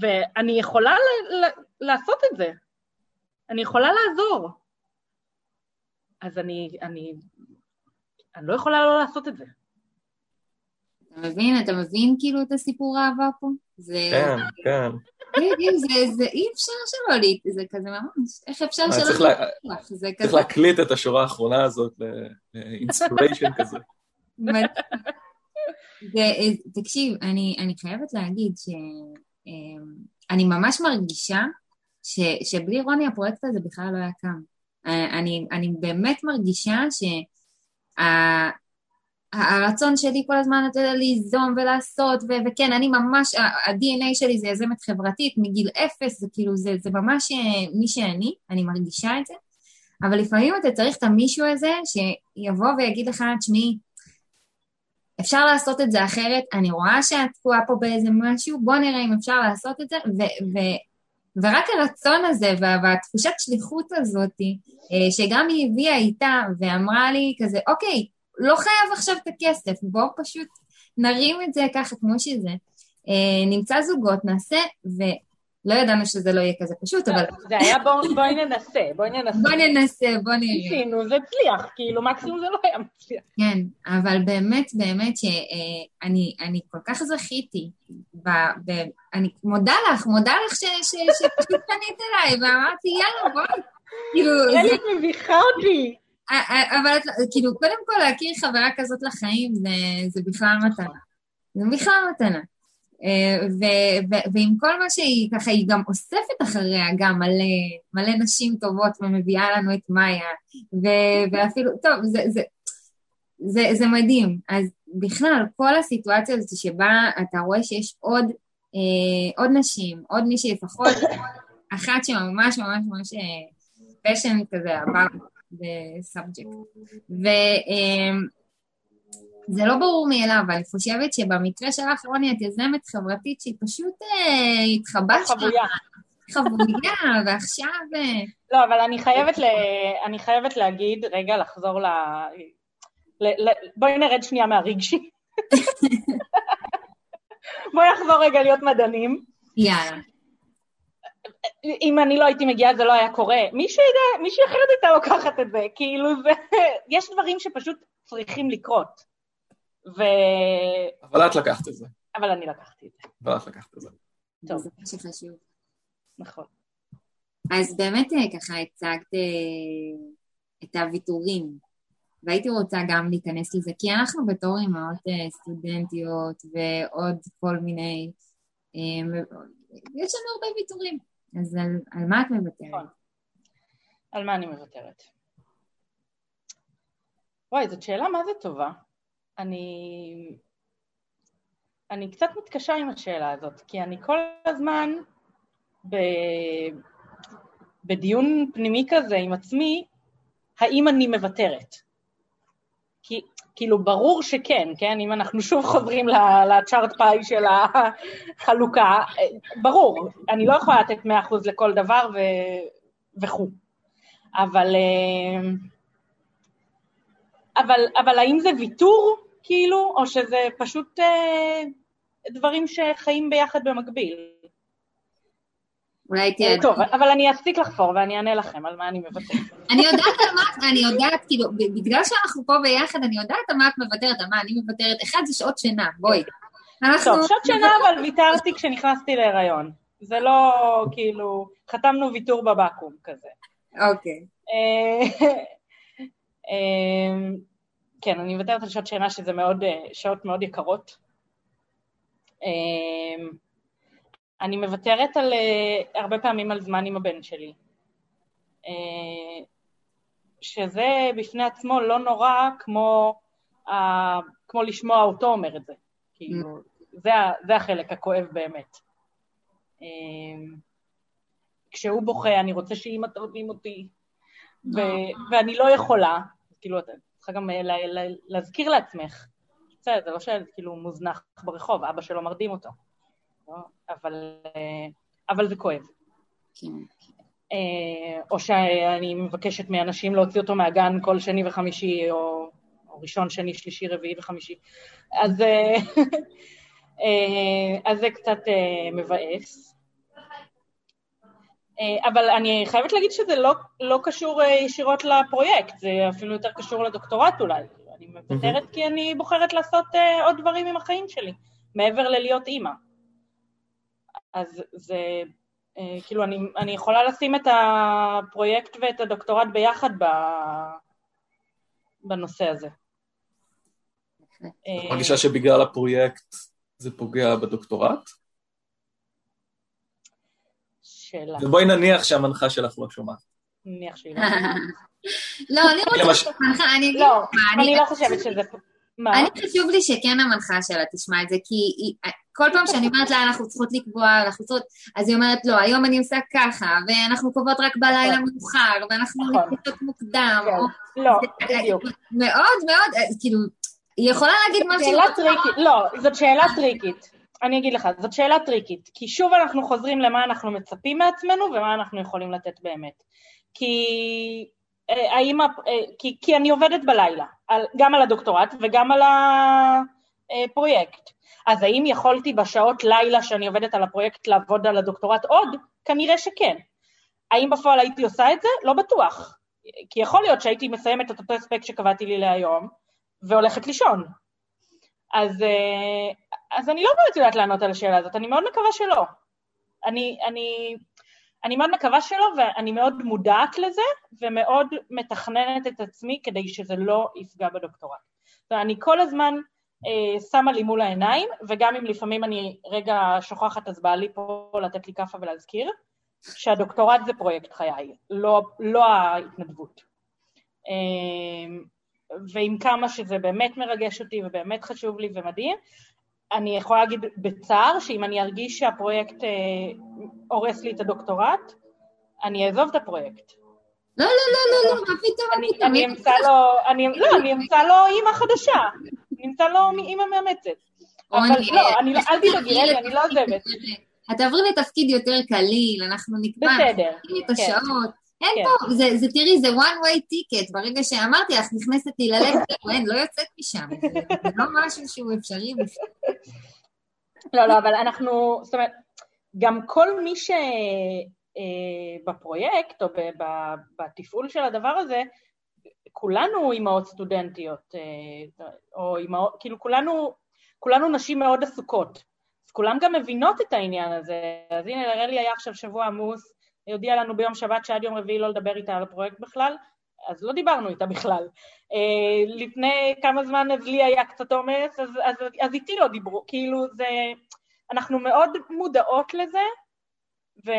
ואני יכולה ל- ל- לעשות את זה, אני יכולה לעזור. אז אני, אני, אני לא יכולה לא לעשות את זה. אתה מבין? אתה מבין כאילו את הסיפור האהבה פה? זה... כן, כן. זה, אי אפשר שלא לי, זה כזה ממש, איך אפשר שלא צריך צריך להקליט את השורה האחרונה הזאת לאינספיריישן כזה. תקשיב, אני, חייבת להגיד שאני אמ, ממש מרגישה ש, שבלי רוני הפרויקט הזה בכלל לא היה קם. אה, אני, אני באמת מרגישה שה... הרצון שלי כל הזמן, אתה יודע, ליזום ולעשות, ו- וכן, אני ממש, ה-DNA שלי זה יזמת חברתית מגיל אפס, זה כאילו, זה, זה ממש אה, מי שאני, אני מרגישה את זה, אבל לפעמים אתה צריך את המישהו הזה שיבוא ויגיד לך, תשמעי, אפשר לעשות את זה אחרת, אני רואה שאת תקועה פה באיזה משהו, בוא נראה אם אפשר לעשות את זה, ו- ו- ורק הרצון הזה והתחושת שליחות הזאת, אה, שגם היא הביאה איתה ואמרה לי כזה, אוקיי, לא חייב עכשיו את הכסף, בואו פשוט נרים את זה ככה כמו שזה. אה, נמצא זוגות, נעשה, ולא ידענו שזה לא יהיה כזה פשוט, אבל... זה היה בואי ננסה, בואי ננסה. בואי ננסה, בואי נראה. ניסינו, זה הצליח, כאילו מקסימום זה לא היה מצליח. כן, אבל באמת, באמת שאני אה, כל כך זכיתי, ב, ב, אני מודה לך, מודה לך שפשוט פנית אליי, ואמרתי, יאללה, בואי. כאילו, זה... מביכה אותי. אה, אה, אבל כאילו, קודם כל להכיר חברה כזאת לחיים זה, בכלל מתנה. זה בכלל מתנה. אה, ו, ו, ועם כל מה שהיא ככה, היא גם אוספת אחריה גם מלא, מלא נשים טובות ומביאה לנו את מאיה, ו, ואפילו, טוב, זה, זה, זה, זה מדהים. אז בכלל, כל הסיטואציה הזאת שבה אתה רואה שיש עוד, אה, עוד נשים, עוד מישהי לפחות, אחת שממש ממש ממש פשן כזה, עבר וסאבג'קט. וזה לא ברור מאליו, אבל אני חושבת שבמקרה שלך, רוני, את יזמת חברתית שהיא פשוט אה, התחבשת. חבויה. חבויה, ועכשיו... אה, לא, אבל אני חייבת, ל... אני חייבת להגיד, רגע, לחזור ל... ל... ל... בואי נרד שנייה מהרגשי. בואי נחזור רגע להיות מדענים. יאללה. אם אני לא הייתי מגיעה זה לא היה קורה. מישהי אחרת הייתה לוקחת את זה, כאילו זה... יש דברים שפשוט צריכים לקרות. ו... אבל את לקחת את זה. אבל אני לקחתי את זה. אבל את לקחת את זה. טוב. זה מה שחשוב. נכון. אז באמת אה, ככה הצגת אה, את הוויתורים והייתי רוצה גם להיכנס לזה, כי אנחנו בתור אימהות אה, סטודנטיות ועוד כל מיני, יש לנו הרבה ויתורים, אז על, על מה את מוותרת? נכון. על מה אני מוותרת? וואי, זאת שאלה מה זה טובה. אני... אני קצת מתקשה עם השאלה הזאת, כי אני כל הזמן ב... בדיון פנימי כזה עם עצמי, האם אני מוותרת? כי כאילו ברור שכן, כן? אם אנחנו שוב חוזרים לצ'ארט פאי של החלוקה, ברור, אני לא יכולה לתת 100% לכל דבר ו... וכו'. אבל, אה, אבל, אבל האם זה ויתור, כאילו, או שזה פשוט אה, דברים שחיים ביחד במקביל? אולי תהיה... טוב, אבל אני אפסיק לחפור ואני אענה לכם על מה אני מוותרת. אני יודעת על מה, אני יודעת, כאילו, בגלל שאנחנו פה ביחד, אני יודעת על מה את מוותרת, על מה אני מוותרת. אחד זה שעות שינה, בואי. טוב, שעות שינה אבל ויתרתי כשנכנסתי להיריון. זה לא, כאילו, חתמנו ויתור בבקו"ם כזה. אוקיי. אה, אה, כן, אני מוותרת על שעות שינה שזה מאוד, אה, שעות מאוד יקרות. אני מוותרת על, הרבה פעמים על זמן עם הבן שלי. שזה בפני עצמו לא נורא כמו, כמו לשמוע אותו אומר את זה. כאילו, זה, זה החלק הכואב באמת. כשהוא בוכה, אני רוצה שאימא תרדים אותי, ו- אה. ואני לא יכולה, כאילו, את צריכה גם אה, להזכיר לעצמך, בסדר, זה לא שילד כאילו מוזנח ברחוב, אבא שלו מרדים אותו? אבל, אה, אבל זה כואב. כן. או שאני מבקשת מאנשים להוציא אותו מהגן כל שני וחמישי, או, או ראשון, שני, שלישי, רביעי וחמישי. אז, אז זה קצת מבאס. אה, אבל אני חייבת להגיד שזה לא, לא קשור אה, ישירות לפרויקט, זה אפילו יותר קשור לדוקטורט אולי. אני מוותרת mm-hmm. כי אני בוחרת לעשות עוד דברים עם החיים שלי, מעבר ללהיות אימא. אז זה, uh, כאילו, אני, אני יכולה לשים את הפרויקט ואת הדוקטורט ביחד ב, בנושא הזה. את מרגישה שבגלל הפרויקט זה פוגע בדוקטורט? שאלה. ובואי נניח שהמנחה שלך לא שומעת. נניח שהיא לא לא, אני רוצה שהמנחה, אני אגיד לא, אני לא חושבת שזה... מה? אני חשוב לי שכן המנחה שלה תשמע את זה, כי כל פעם שאני אומרת לה, אנחנו צריכות לקבוע, אנחנו צריכות, אז היא אומרת, לא, היום אני עושה ככה, ואנחנו קובעות רק בלילה נכון. מאוחר, ואנחנו נכון. נקבעות מוקדם. כן. לא, בדיוק. מאוד מאוד, אה, כאילו, היא יכולה להגיד משהו... שאלה טריקית, לא, זאת שאלה טריקית. אני אגיד לך, זאת שאלה טריקית, כי שוב אנחנו חוזרים למה אנחנו מצפים מעצמנו ומה אנחנו יכולים לתת באמת. כי אה, האם, אה, כי, כי אני עובדת בלילה, גם על הדוקטורט וגם על הפרויקט. אז האם יכולתי בשעות לילה שאני עובדת על הפרויקט לעבוד על הדוקטורט עוד? כנראה שכן. האם בפועל הייתי עושה את זה? לא בטוח. כי יכול להיות שהייתי מסיימת את אותו הספק שקבעתי לי להיום והולכת לישון. אז, אה, אז אני לא באמת יודעת לענות על השאלה הזאת, אני מאוד מקווה שלא. אני, אני, אני מאוד מקווה שלא, ואני מאוד מודעת לזה, ומאוד מתכננת את עצמי כדי שזה לא יפגע בדוקטורט. ואני כל הזמן אה, שמה לי מול העיניים, וגם אם לפעמים אני רגע שוכחת, אז בא לי פה לתת לי כאפה ולהזכיר, שהדוקטורט זה פרויקט חיי, לא, לא ההתנדבות. אה, ועם כמה שזה באמת מרגש אותי ובאמת חשוב לי ומדהים, אני יכולה להגיד בצער שאם אני ארגיש שהפרויקט אה, הורס לי את הדוקטורט, אני אעזוב את הפרויקט. לא, לא, לא, לא, לא, מה פתאום, אני אמצא לו, לא, אני אמצא לו אימא חדשה, אני אמצא לו אימא מאמצת. אבל לא, אני, לא, אל תדאגי, אני לא עוזבת. את תעברי לתפקיד יותר קליל, אנחנו נקבע את השעות. אין כן. פה, זה, תראי, זה one way ticket, ברגע שאמרתי לך, נכנסת לי ללב, אין, לא יוצאת משם, זה, לא משהו שהוא אפשרי. לא, לא, אבל אנחנו, זאת אומרת, גם כל מי שבפרויקט אה, או בתפעול של הדבר הזה, כולנו אימהות סטודנטיות, אה, או אימהות, כאילו כולנו, כולנו נשים מאוד עסוקות. אז כולם גם מבינות את העניין הזה. אז הנה, לרלי היה עכשיו שבוע עמוס, היא הודיעה לנו ביום שבת שעד יום רביעי לא לדבר איתה על הפרויקט בכלל, אז לא דיברנו איתה בכלל. אה, לפני כמה זמן אז לי היה קצת עומס, אז, אז, אז איתי לא דיברו, כאילו זה... אנחנו מאוד מודעות לזה, ו,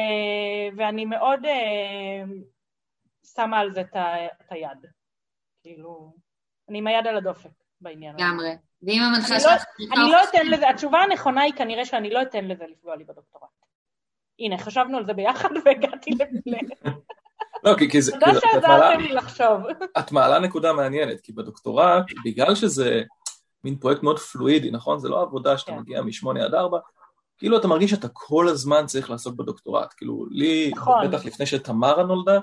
ואני מאוד אה, שמה על זה את היד. כאילו, אני עם היד על הדופק בעניין הזה. לגמרי. ואם המנחה לא- שלך... אני לא אתן לזה, התשובה הנכונה היא כנראה שאני לא אתן לזה לפגוע לי בדוקטורט. הנה, חשבנו על זה ביחד והגעתי ל... לא, כי, כי זה... תודה שעזרתם לי לחשוב. את מעלה נקודה מעניינת, כי בדוקטורט, בגלל שזה מין פרויקט מאוד פלואידי, נכון? זה לא עבודה שאתה כן. מגיע משמונה עד ארבע, כאילו אתה מרגיש שאתה כל הזמן צריך לעסוק בדוקטורט. כאילו, לי, נכון. בטח לפני שתמרה נולדה,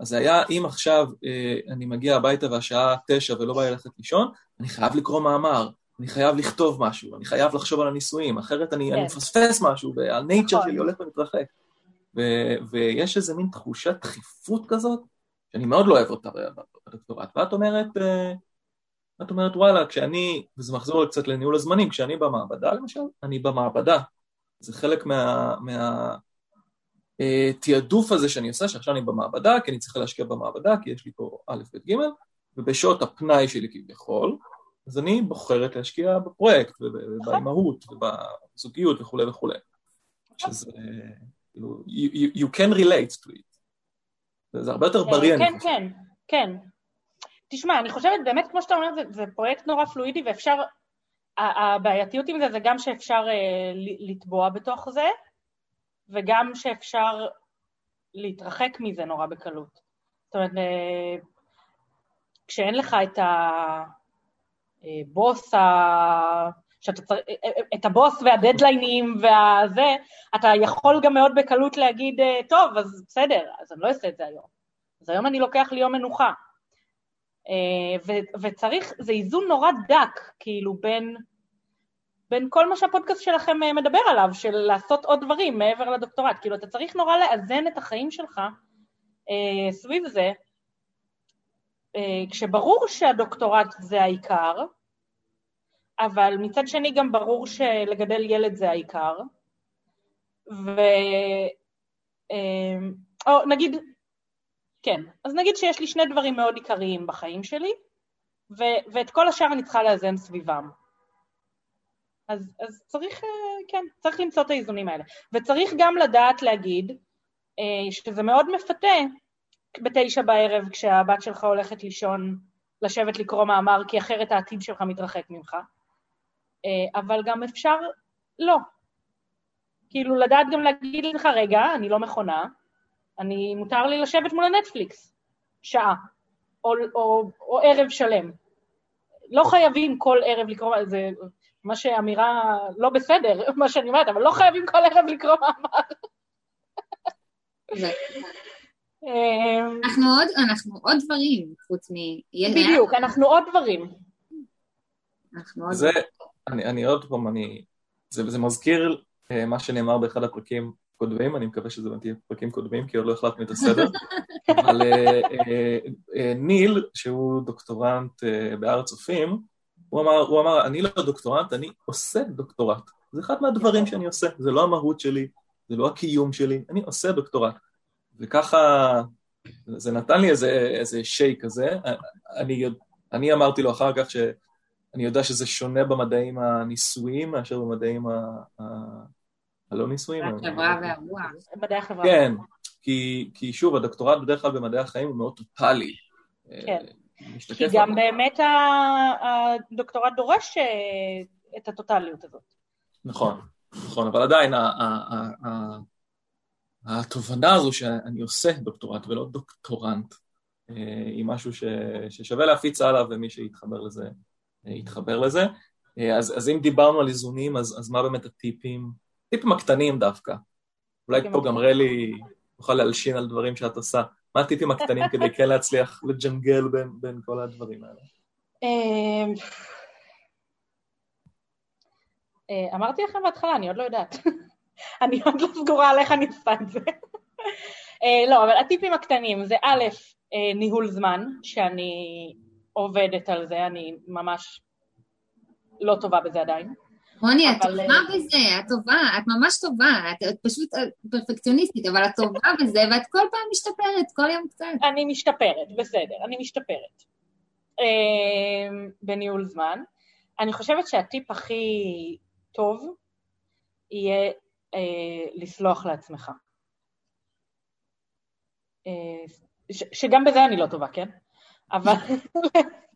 אז זה היה, אם עכשיו אה, אני מגיע הביתה והשעה תשע ולא בא לי ללכת לישון, אני חייב לקרוא מאמר, אני חייב לכתוב משהו, אני חייב לחשוב על הניסויים, אחרת אני, כן. אני מפספס משהו, והנייצ'ר נכון. שלי הולך ומתרחק. ו- ויש איזה מין תחושת דחיפות כזאת, שאני מאוד לא אוהב אותה בדוקטורט. ואת אומרת, אה, את אומרת, וואלה, כשאני, וזה מחזור קצת לניהול הזמנים, כשאני במעבדה למשל, אני במעבדה. זה חלק מה... מה אה, תעדוף הזה שאני עושה, שעכשיו אני במעבדה, כי אני צריך להשקיע במעבדה, כי יש לי פה א', ב', ג', ובשעות הפנאי שלי כביכול, אז אני בוחרת להשקיע בפרויקט, ובאימהות, ובזוגיות וכולי וכולי. שזה... כאילו, you, you can relate to it. זה הרבה יותר בריא, אני כן, חושב. כן, כן. תשמע, אני חושבת, באמת, כמו שאתה אומר, זה, זה פרויקט נורא פלואידי, ואפשר, הבעייתיות עם זה זה גם שאפשר uh, לטבוע בתוך זה, וגם שאפשר להתרחק מזה נורא בקלות. זאת אומרת, uh, כשאין לך את הבוס ה... שאתה צריך, אה, אה, את הבוס והדדליינים והזה, אתה יכול גם מאוד בקלות להגיד, אה, טוב, אז בסדר, אז אני לא אעשה את זה היום. אז היום אני לוקח לי יום מנוחה. ו- וצריך, זה איזון נורא דק, כאילו, בין, בין כל מה שהפודקאסט שלכם מדבר עליו, של לעשות עוד דברים מעבר לדוקטורט. כאילו, אתה צריך נורא לאזן את החיים שלך אה, סביב זה, אה, כשברור שהדוקטורט זה העיקר, אבל מצד שני גם ברור שלגדל ילד זה העיקר. ו... אמ, או נגיד, כן, אז נגיד שיש לי שני דברים מאוד עיקריים בחיים שלי, ו... ואת כל השאר אני צריכה לאזן סביבם. אז, אז צריך, אה, כן, צריך למצוא את האיזונים האלה. וצריך גם לדעת להגיד אה, שזה מאוד מפתה בתשע בערב כשהבת שלך הולכת לישון, לשבת לקרוא מאמר, כי אחרת העתיד שלך מתרחק ממך. אה, אבל גם אפשר לא. כאילו לדעת גם להגיד לך, רגע, אני לא מכונה, אני, מותר לי לשבת מול הנטפליקס, שעה, או, או, או ערב שלם. לא חייבים כל ערב לקרוא, זה מה שאמירה לא בסדר, מה שאני אומרת, אבל לא חייבים כל ערב לקרוא מאמר. אמ, אנחנו עוד, אנחנו עוד דברים, חוץ מ... בדיוק, אנחנו עוד דברים. דברים. אני, אני עוד פעם, אני... זה, זה מזכיר uh, מה שנאמר באחד הפרקים קודמים, אני מקווה שזה באמת יהיה פרקים קודמים, כי עוד לא החלטנו את הסדר, אבל uh, uh, uh, ניל, שהוא דוקטורנט uh, בהר הצופים, הוא אמר, הוא אמר, אני לא דוקטורנט, אני עושה דוקטורט. זה אחד מהדברים שאני עושה, זה לא המהות שלי, זה לא הקיום שלי, אני עושה דוקטורט. וככה, זה נתן לי איזה, איזה שייק כזה. אני, אני אמרתי לו אחר כך ש... אני יודע שזה שונה במדעים הניסויים מאשר במדעים ה... ה... הלא ניסויים. החברה והרוח. מדעי החברה. כן, כי, כי שוב, הדוקטורט בדרך כלל במדעי החיים הוא מאוד טוטאלי. כן. כי גם באמת הדוקטורט דורש אה, את הטוטליות הזאת. נכון, נכון, אבל עדיין התובנה הזו שאני עושה דוקטורט ולא דוקטורנט, אה, היא משהו ששווה להפיץ הלאה ומי שיתחבר לזה יתחבר לזה. אה, אז, אז אם דיברנו על איזונים, אז, אז מה באמת הטיפים? טיפים הקטנים דווקא. אולי פה גם רלי תוכל להלשין על דברים שאת עושה. מה הטיפים הקטנים כדי כן להצליח לג'נגל בין, בין כל הדברים האלה? אמ, אה, אמרתי לכם בהתחלה, אני עוד לא יודעת. אני עוד לא סגורה על איך אני עושה את זה. אה, לא, אבל הטיפים הקטנים זה א', ניהול זמן, שאני עובדת על זה, אני ממש לא טובה בזה עדיין. רוני, את טובה אה, בזה, את טובה, את ממש טובה, את, את פשוט אה, פרפקציוניסטית, אבל את טובה בזה, ואת כל פעם משתפרת, כל יום קצת. אני משתפרת, בסדר, אני משתפרת. אה, בניהול זמן. אני חושבת שהטיפ הכי טוב יהיה אה, לסלוח לעצמך. ש, שגם בזה אני לא טובה, כן? אבל.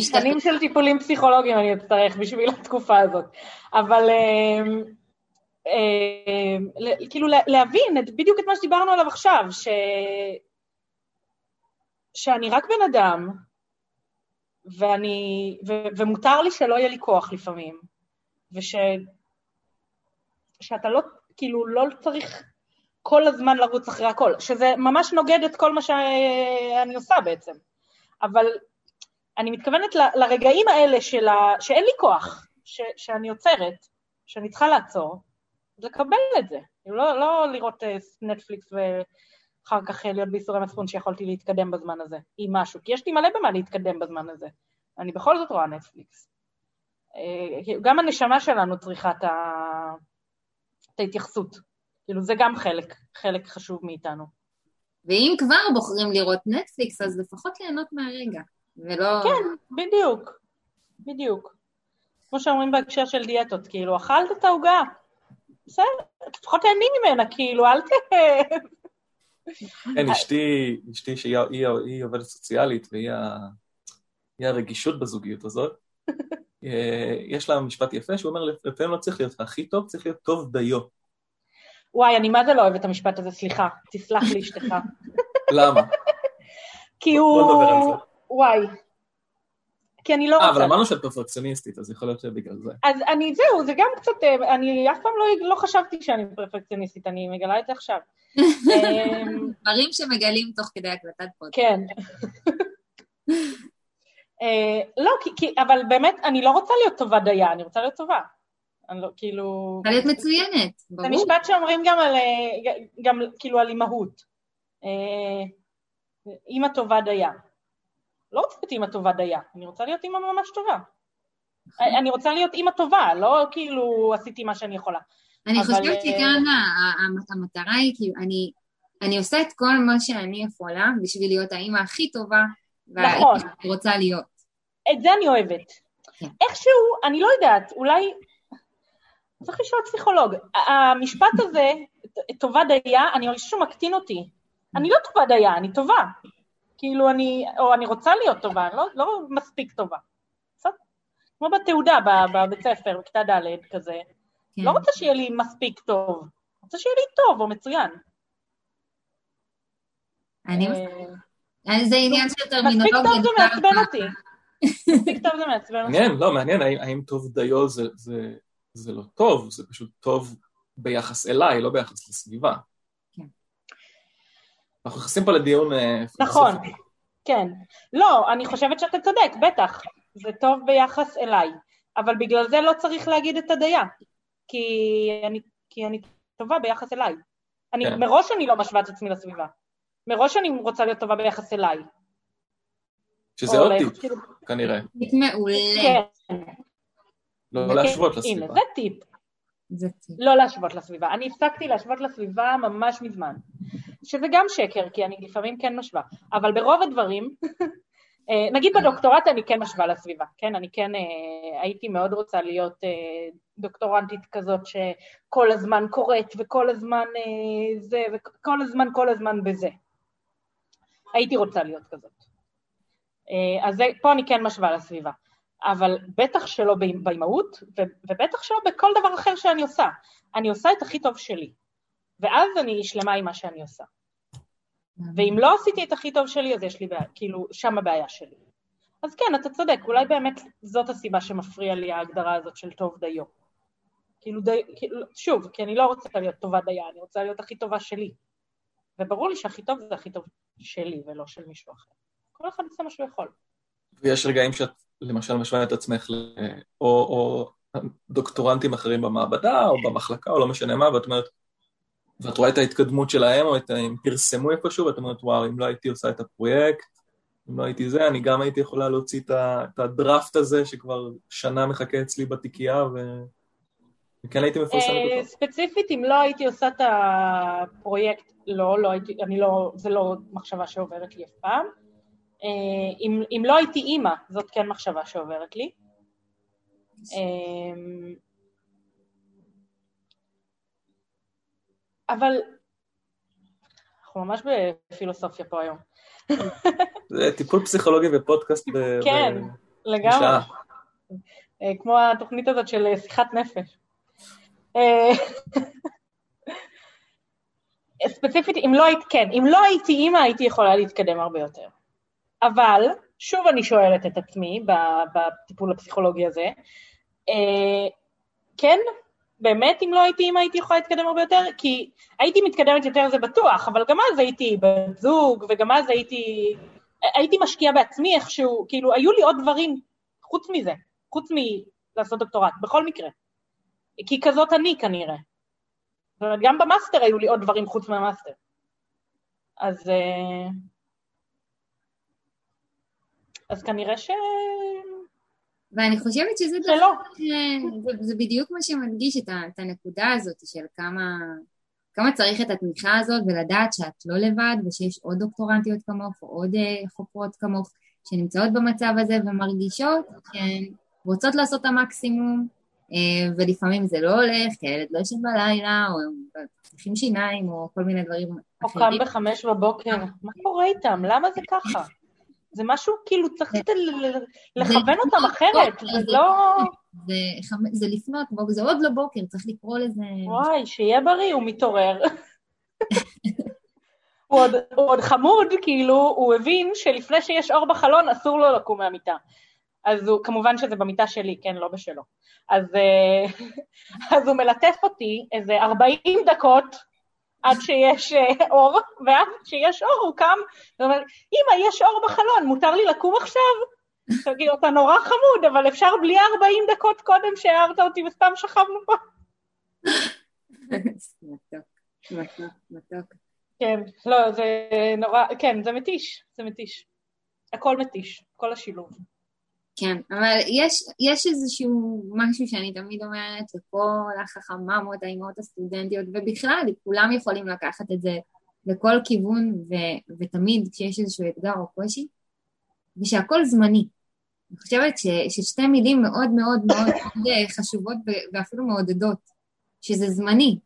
שנים של טיפולים פסיכולוגיים אני אצטרך בשביל התקופה הזאת. אבל אה, ל- כאילו לה- להבין בדיוק את מה שדיברנו עליו עכשיו. שאני רק בן אדם, ואני, ו, ומותר לי שלא יהיה לי כוח לפעמים, וש... שאתה לא, כאילו, לא צריך כל הזמן לרוץ אחרי הכל, שזה ממש נוגד את כל מה שאני עושה בעצם. אבל אני מתכוונת ל- לרגעים האלה של ה... שאין לי כוח, ש... שאני עוצרת, שאני צריכה לעצור, לקבל את זה. לא, לא לראות אה, נטפליקס ואחר כך אה, להיות בייסורי מצפון שיכולתי להתקדם בזמן הזה, עם משהו, כי יש לי מלא במה להתקדם בזמן הזה. אני בכל זאת רואה נטפליקס. אה, גם הנשמה שלנו צריכה את, ה... את ההתייחסות. כאילו, זה גם חלק, חלק חשוב מאיתנו. ואם כבר בוחרים לראות נטפליקס, אז לפחות ליהנות מהרגע, ולא... כן, בדיוק, בדיוק. כמו שאומרים בהקשר של דיאטות, כאילו, אכלת את העוגה, בסדר, לפחות תהני ממנה, כאילו, אל ת... כן, אשתי, אשתי שהיא היא, היא עובדת סוציאלית והיא הרגישות בזוגיות הזאת, אה, יש לה משפט יפה שהוא אומר, לפעמים לא צריך להיות הכי טוב, צריך להיות טוב דיו. וואי, אני מה זה לא אוהבת את המשפט הזה, סליחה, תסלח לי אשתך. למה? כי בוא הוא... זה. וואי. כי אני לא אה, רוצה... אבל אמרנו שאת פרפקציוניסטית, אז יכול להיות שבגלל זה. אז אני, זהו, זה גם קצת, אה, אני אף פעם לא, לא חשבתי שאני פרפקציוניסטית, אני מגלה את זה עכשיו. אמ, דברים שמגלים תוך כדי הקלטת פודקאסט. כן. אה, לא, כי, כי, אבל באמת, אני לא רוצה להיות טובה דייה, אני רוצה להיות טובה. אני לא, כאילו... צריכה להיות מצוינת, זה ברור. משפט שאומרים גם על, אה, גם כאילו על אימהות. אה, אימא טובה דייה. לא רוצה להיות אימא טובה דייה, אני רוצה להיות אימא ממש טובה. אני רוצה להיות אימא טובה, לא כאילו עשיתי מה שאני יכולה. אני אבל, חושבת אה, שכאן ה- המטרה היא, כאילו, אני, אני עושה את כל מה שאני יכולה בשביל להיות האימא הכי טובה, נכון. רוצה להיות. את זה אני אוהבת. כן. איכשהו, אני לא יודעת, אולי... צריך לשאול פסיכולוג. המשפט הזה, טובה דייה, אני חושבת שהוא מקטין אותי. אני לא טובה דייה, אני טובה. כאילו אני, או אני רוצה להיות טובה, לא, לא מספיק טובה. קצת כמו בתעודה ב- בבית ספר, בכיתה ד' כזה. כן. לא רוצה שיהיה לי מספיק טוב, רוצה שיהיה לי טוב או מצוין. אני אה, מסכימה. זה עניין של מספיק טרמינולוגיה. טוב זה מעצבן אותי. מספיק טוב זה מעצבן אותי. מעניין, לא, מעניין, האם, טוב דיו זה לא טוב, זה פשוט טוב ביחס אליי, לא ביחס לסביבה. כן. אנחנו נכנסים פה לדיון אה, נכון. כן. לא, אני חושבת שאתה צודק, בטח. זה טוב ביחס אליי. אבל בגלל זה לא צריך להגיד את הדייה. כי אני, כי אני טובה ביחס אליי. אני, כן. מראש אני לא משווה את עצמי לסביבה. מראש אני רוצה להיות טובה ביחס אליי. שזה עוד טיפ, כאילו, כנראה. טיפ מעולה. כן. לא להשוות הנה, לסביבה. זה טיפ. זה טיפ. לא להשוות לסביבה. אני הפסקתי להשוות לסביבה ממש מזמן. שזה גם שקר, כי אני לפעמים כן משווה. אבל ברוב הדברים, אה, נגיד בדוקטורט אני כן משווה לסביבה, כן? אני כן אה, הייתי מאוד רוצה להיות אה, דוקטורנטית כזאת שכל הזמן קוראת וכל הזמן זה, וכל הזמן כל הזמן בזה. הייתי רוצה להיות כזאת. אז פה אני כן משווה לסביבה. אבל בטח שלא באימ- באימהות, ובטח שלא בכל דבר אחר שאני עושה. אני עושה את הכי טוב שלי. ואז אני שלמה עם מה שאני עושה. ואם לא עשיתי את הכי טוב שלי, אז יש לי בעיה, כאילו, שם הבעיה שלי. אז כן, אתה צודק, אולי באמת זאת הסיבה שמפריע לי ההגדרה הזאת של טוב דיו. כאילו, די, כאילו, שוב, כי אני לא רוצה להיות טובה דייה, אני רוצה להיות הכי טובה שלי. וברור לי שהכי טוב זה הכי טוב שלי ולא של מישהו אחר. כל אחד עושה מה שהוא יכול. ויש רגעים שאת למשל משווה את עצמך ל... או, או דוקטורנטים אחרים במעבדה, או במחלקה, או לא משנה מה, ואת אומרת, ואת רואה את ההתקדמות שלהם, או את, הם פרסמו איפשהו, ואת אומרת, וואו, אם לא הייתי עושה את הפרויקט, אם לא הייתי זה, אני גם הייתי יכולה להוציא את הדראפט הזה שכבר שנה מחכה אצלי בתיקייה, ו... וכן הייתי מפרסמת אה, אותו. ספציפית, אם לא הייתי עושה את הפרויקט, לא, לא הייתי, אני לא, זה לא מחשבה שעוברת לי אף פעם. אה, אם, אם לא הייתי אימא, זאת כן מחשבה שעוברת לי. אבל אנחנו ממש בפילוסופיה פה היום. זה טיפול פסיכולוגי ופודקאסט ב... כן, לגמרי. כמו התוכנית הזאת של שיחת נפש. אה, ספציפית, אם לא היית, כן, אם לא הייתי אימא, הייתי יכולה להתקדם הרבה יותר. אבל, שוב אני שואלת את עצמי בטיפול הפסיכולוגי הזה, אה, כן, באמת אם לא הייתי אימא הייתי יכולה להתקדם הרבה יותר? כי הייתי מתקדמת יותר זה בטוח, אבל גם אז הייתי בת זוג, וגם אז הייתי, הייתי משקיעה בעצמי איכשהו, כאילו היו לי עוד דברים חוץ מזה, חוץ מלעשות דוקטורט, בכל מקרה. כי כזאת אני כנראה. זאת אומרת, גם במאסטר היו לי עוד דברים חוץ מהמאסטר. אז... אה, אז כנראה ש... ואני חושבת שזה. דבר, זה, זה בדיוק מה שמדגיש את, את הנקודה הזאת של כמה, כמה צריך את התמיכה הזאת ולדעת שאת לא לבד ושיש עוד דוקטורנטיות כמוך או עוד אה, חוקרות כמוך שנמצאות במצב הזה ומרגישות שהן רוצות לעשות את המקסימום אה, ולפעמים זה לא הולך, כי הילד לא ישן בלילה, או הם צריכים שיניים, או כל מיני דברים או אחרים. או קם בחמש בבוקר, מה קורה איתם? למה זה ככה? זה משהו, כאילו, צריך לכוון אותם אחרת, זה לא... זה לפנות בוקר, זה עוד לא בוקר, צריך לקרוא לזה... וואי, שיהיה בריא, הוא מתעורר. הוא עוד, הוא עוד חמוד, כאילו, הוא הבין שלפני שיש אור בחלון אסור לו לקום מהמיטה. אז הוא, כמובן שזה במיטה שלי, כן, לא בשלו. אז, אה, אז הוא מלטף אותי איזה 40 דקות עד שיש אה, אור, ואז כשיש אור הוא קם ואומר, אמא, יש אור בחלון, מותר לי לקום עכשיו? תגיד, אתה נורא חמוד, אבל אפשר בלי 40 דקות קודם שהערת אותי וסתם שכבנו פה. מתוק, מתוק, מתוק. כן, לא, זה נורא, כן, זה מתיש, זה מתיש. הכל מתיש, כל השילוב. כן, אבל יש, יש איזשהו משהו שאני תמיד אומרת לכל החכממות, האימהות הסטודנטיות, ובכלל, כולם יכולים לקחת את זה לכל כיוון, ו, ותמיד כשיש איזשהו אתגר או קושי, ושהכול זמני. אני חושבת ש, ששתי מילים מאוד מאוד מאוד חשובות ואפילו מעודדות, שזה זמני.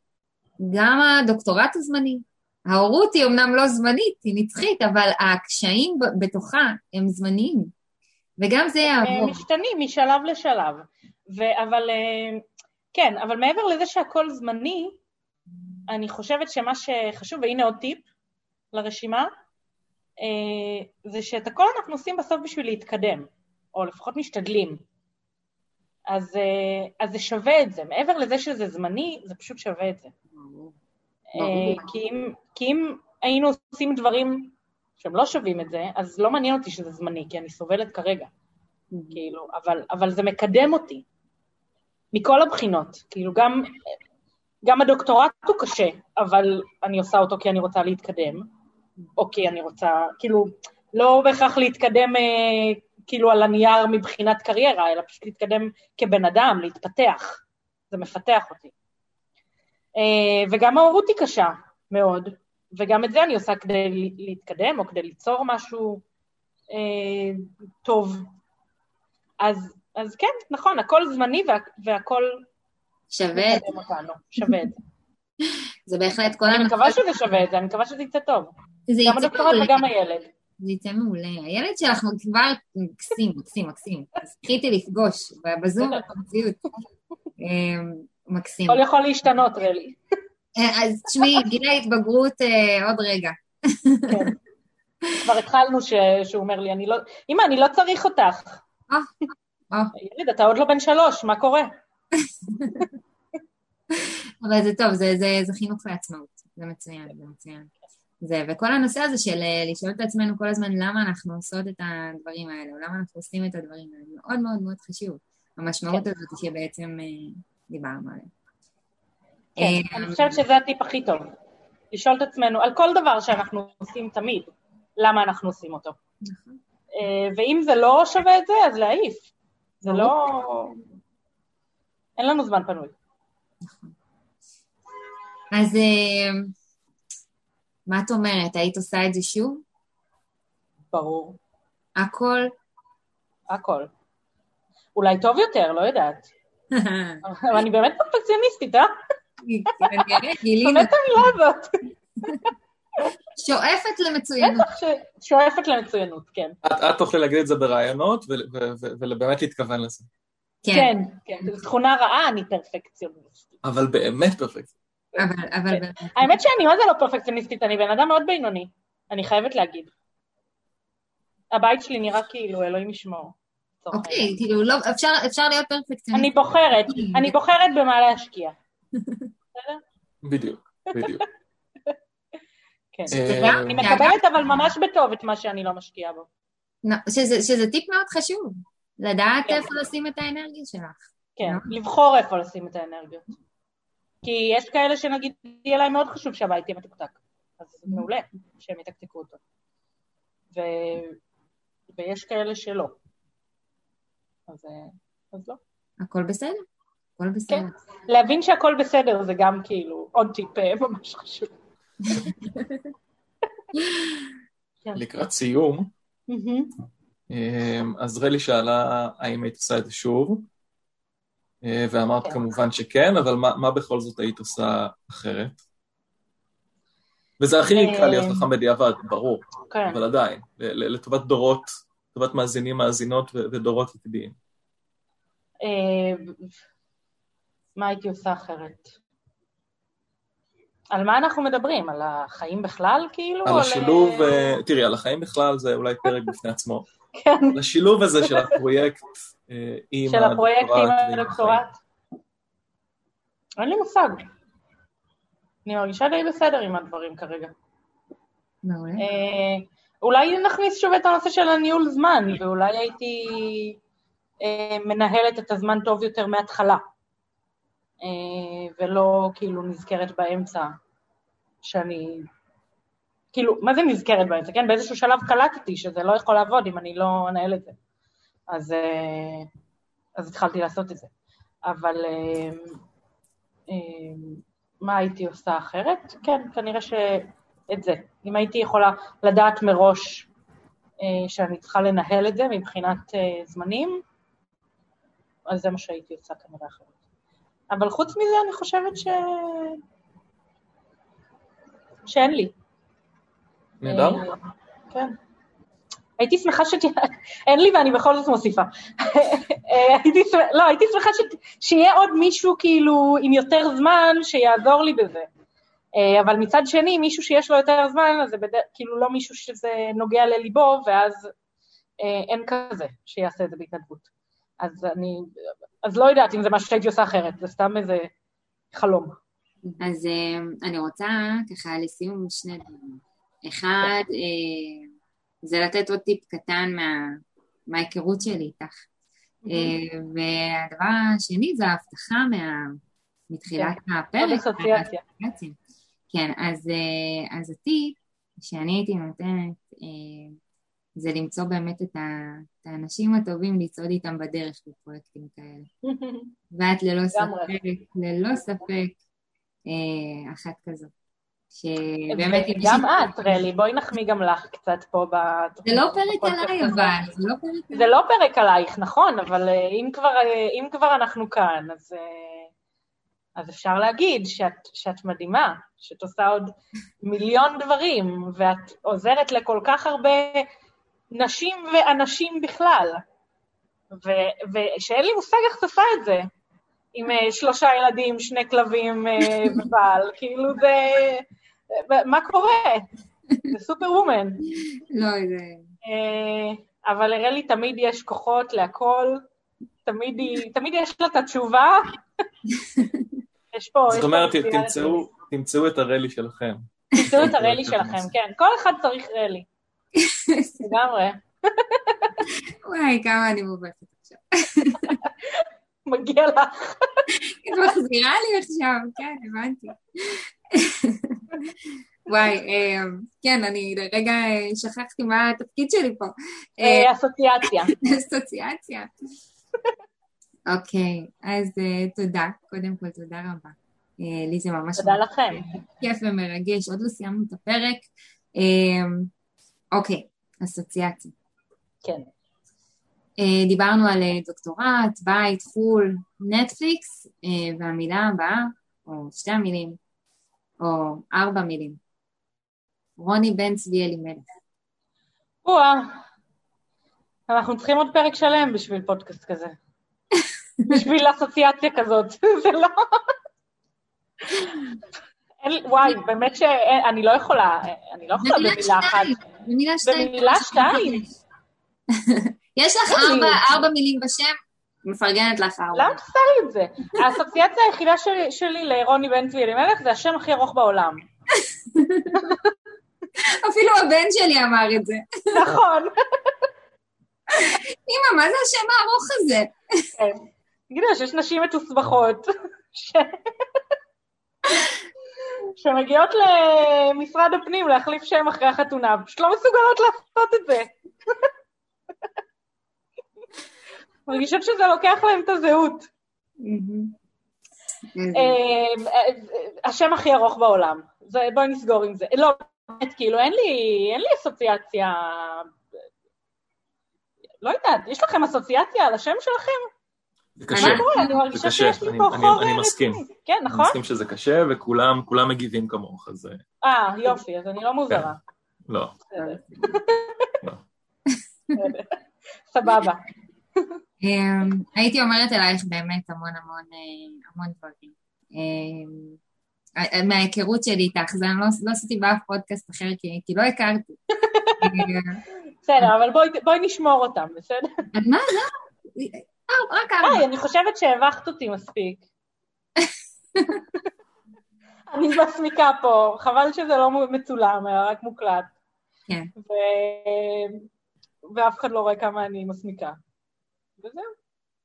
גם הדוקטורט הוא זמני, ההורות היא אמנם לא זמנית, היא נצחית, אבל הקשיים בתוכה הם זמניים. וגם זה יעבור. משתנים משלב לשלב. ו- אבל אה, כן, אבל מעבר לזה שהכל זמני, אני חושבת שמה שחשוב, והנה עוד טיפ לרשימה, אה, זה שאת הכל אנחנו עושים בסוף בשביל להתקדם, או לפחות משתדלים. אז, אה, אז זה שווה את זה. מעבר לזה שזה זמני, זה פשוט שווה את זה. כי אם, כי אם היינו עושים דברים שהם לא שווים את זה, אז לא מעניין אותי שזה זמני, כי אני סובלת כרגע. Mm-hmm. כאילו, אבל, אבל זה מקדם אותי. מכל הבחינות. כאילו, גם, גם הדוקטורט הוא קשה, אבל אני עושה אותו כי אני רוצה להתקדם, או כי אני רוצה, כאילו, לא בהכרח להתקדם אה, כאילו על הנייר מבחינת קריירה, אלא פשוט להתקדם כבן אדם, להתפתח. זה מפתח אותי. אה, וגם ההורות היא קשה מאוד, וגם את זה אני עושה כדי להתקדם, או כדי ליצור משהו אה, טוב. אז, אז כן, נכון, הכל זמני וה, והכל... שווה את זה. שווה את זה. זה בהחלט כל... אני מקווה שזה שווה את זה, אני מקווה שזה יצא טוב. זה גם הדוקטורט וגם הילד. זה יצא מעולה. הילד שלך כבר מקסים, מקסים, מקסים. זכיתי לפגוש בזום ובמציאות. אה, מקסים. הכל יכול להשתנות, רלי. אה, אז תשמעי, גיל ההתבגרות אה, עוד רגע. כן. כבר התחלנו שהוא אומר לי, אני לא, אמא, אני לא צריך אותך. אה, ילד, אתה עוד לא בן שלוש, מה קורה? אבל זה טוב, זה, זה, זה חינוך לעצמאות, זה מצוין, זה מצוין. זה, וכל הנושא הזה של לשאול את עצמנו כל הזמן למה אנחנו עושות את הדברים האלה, או למה אנחנו עושים את הדברים האלה, מאוד מאוד מאוד חשוב. המשמעות כן. הזאת שבעצם דיברנו עליה. כן, אה, אני חושבת שזה הטיפ הכי טוב. לשאול את עצמנו על כל דבר שאנחנו עושים תמיד, למה אנחנו עושים אותו. נכון. אה, ואם זה לא שווה את זה, אז להעיף. זה לא... אין לנו זמן פנוי. אז אה, מה את אומרת? היית עושה את זה שוב? ברור. הכל? הכל. אולי טוב יותר, לא יודעת. אבל אני באמת פרפקציוניסטית, אה? גילינו. את המילה הזאת. שואפת למצוינות. בטח שואפת למצוינות, כן. את, את תוכלי להגיד את זה ברעיונות ובאמת להתכוון לזה. כן, כן, כן. זו תכונה רעה, אני פרפקציוניסטית. אבל באמת פרפקט. אבל, אבל באמת. האמת שאני מה זה לא פרפקציוניסטית, אני בן אדם מאוד בינוני. אני חייבת להגיד. הבית שלי נראה כאילו, אלוהים ישמור. אוקיי, כאילו, לא, אפשר, אפשר להיות פרפקציוניסט. אני בוחרת, אני בוחרת במה להשקיע. בדיוק, בדיוק. כן. אה, אני מקבלת אבל ממש בטוב את מה שאני לא משקיעה בו. שזה, שזה טיפ מאוד חשוב, לדעת כן. איפה לשים את האנרגיה שלך. כן, לבחור איפה לשים את האנרגיות. כי יש כאלה שנגיד, יהיה להם מאוד חשוב שהבית יהיה מתוקתק. אז זה מעולה שהם יתקתקו אותו. ו... ויש כאלה שלא. אז, אה, אז לא. הכל בסדר, הכל בסדר. כן. להבין שהכל בסדר זה גם כאילו עוד טיפ אה, ממש חשוב. כן. לקראת סיום. אמ, אז רלי שאלה האם היית עושה את זה שוב, אה, ואמרת כן. כמובן שכן, אבל מה, מה בכל זאת היית עושה אחרת? וזה הכי קל להיות חכם בדיעבד, ברור, כן. אבל עדיין, ל- ל- לטובת דורות, לטובת מאזינים, מאזינות ודורות עתידיים. מה הייתי עושה אחרת? על מה אנחנו מדברים? על החיים בכלל, כאילו? על השילוב, ל- אה, תראי, על החיים בכלל זה אולי פרק בפני עצמו. כן, על השילוב הזה של הפרויקט אה, עם של הפרויקט עם הדוקטורט. אין לי מושג. אני מרגישה די בסדר עם הדברים כרגע. מעולה. אה, אולי נכניס שוב את הנושא של הניהול זמן, ואולי הייתי אה, מנהלת את הזמן טוב יותר מההתחלה, ולא כאילו נזכרת באמצע שאני... כאילו, מה זה נזכרת באמצע, כן? באיזשהו שלב קלטתי שזה לא יכול לעבוד אם אני לא אנהל את זה. אז, אה, אז התחלתי לעשות את זה. אבל אה, אה, מה הייתי עושה אחרת? כן, כנראה שאת זה. אם הייתי יכולה לדעת מראש אה, שאני צריכה לנהל את זה מבחינת אה, זמנים, אז זה מה שהייתי עושה כנראה אחרת. אבל חוץ מזה אני חושבת ש... שאין לי. נהדר? אה, כן. הייתי שמחה שת... אין לי ואני בכל זאת מוסיפה. אה, הייתי שמחה, לא, הייתי שמחה שת... שיהיה עוד מישהו כאילו עם יותר זמן שיעזור לי בזה. אה, אבל מצד שני, מישהו שיש לו יותר זמן, אז זה בד... כאילו לא מישהו שזה נוגע לליבו, ואז אין כזה שיעשה את זה בהתנדבות. אז אני, אז לא יודעת אם זה משהו שהייתי עושה אחרת, זה סתם איזה חלום. אז אה, אני רוצה ככה לסיום שני דברים. אחד, אה, זה לתת עוד טיפ קטן מה, מההיכרות שלי איתך. אה, והדבר השני זה ההבטחה מה, מתחילת עוד הפרק. כן, אז, אז הטיפ שאני הייתי נותנת זה למצוא באמת את, ה, את האנשים הטובים לצעוד איתם בדרך בפרויקטים כאלה. ואת ללא. ספק, ללא ספק, אה, אחת כזאת. שבאמת... גם את, רלי, בואי נחמיא גם לך קצת פה בתוכנית. זה לא פרק עליי. אבל, זה לא פרק עליי. זה לא פרק עלייך, נכון, אבל אה, אם כבר, אה, אם כבר אנחנו כאן, אז, אה, אז אפשר להגיד שאת, שאת מדהימה, שאת עושה עוד מיליון דברים, ואת עוזרת לכל כך הרבה נשים ואנשים בכלל, ו- ושאין לי מושג איך את עושה את זה, עם אה, שלושה ילדים, שני כלבים אה, ובעל, כאילו זה... מה קורה? זה סופר וומן. לא, זה... אה, אבל לרלי תמיד יש כוחות להכל, תמיד, היא, תמיד יש לה את התשובה. יש פה... זאת אומרת, תמצאו, תמצאו את הרלי שלכם. תמצאו את הרלי שלכם, כן. כל אחד צריך רלי. לגמרי. וואי, כמה אני מובכת עכשיו. מגיע לך. את מחזירה לי עכשיו, כן, הבנתי. וואי, אה, כן, אני לרגע אה, שכחתי מה התפקיד שלי פה. אה, אסוציאציה. אסוציאציה. אוקיי, אז תודה, קודם כל תודה רבה. לי זה ממש... תודה לכם. כיף ומרגש, עוד לא סיימנו את הפרק. אוקיי, אסוציאציה. כן. דיברנו על דוקטורט, בית, חו"ל, נטפליקס, והמילה הבאה, או שתי המילים, או ארבע מילים. רוני בן צבי אלימלך. וואה, אנחנו צריכים עוד פרק שלם בשביל פודקאסט כזה. בשביל אסוציאציה כזאת, זה לא... וואי, באמת שאני לא יכולה, אני לא יכולה במילה אחת. במילה שתיים. במילה שתיים. יש לך ארבע מילים בשם, מפרגנת לך ארבע. למה תעשה לי את זה? האסוציאציה היחידה שלי לרוני בן צבי אלימלך זה השם הכי ארוך בעולם. אפילו הבן שלי אמר את זה. נכון. אמא, מה זה השם הארוך הזה? כן. תגידי, שיש נשים מתוסבכות, שמגיעות למשרד הפנים להחליף שם אחרי החתונה, פשוט לא מסוגלות לעשות את זה. מרגישות שזה לוקח להם את הזהות. אה, אה, השם הכי ארוך בעולם. בואי נסגור עם זה. לא, באמת, כאילו, אין לי, אין לי אסוציאציה... לא יודעת, יש לכם אסוציאציה על השם שלכם? זה קשה, אני מרגישה שיש לי פה חור אני מסכים. כן, נכון? אני מסכים שזה קשה, וכולם מגיבים כמוך, אז... אה, יופי, אז אני לא מוזרה. כן. לא. לא. סבבה. אמ, הייתי אומרת אלייך באמת המון המון אה, המון דברים. אמ, מההיכרות שלי איתך, זה אני לא, לא עשיתי באף פודקאסט אחר כי, כי לא הכרתי. בסדר, אבל בואי, בואי נשמור אותם, בסדר? מה? לא, רק ארבע. היי, אני חושבת שהבכת אותי מספיק. אני מסמיקה פה, חבל שזה לא מצולם, אלא רק מוקלט. כן. ו... ואף אחד לא רואה כמה אני מסמיקה. וזהו.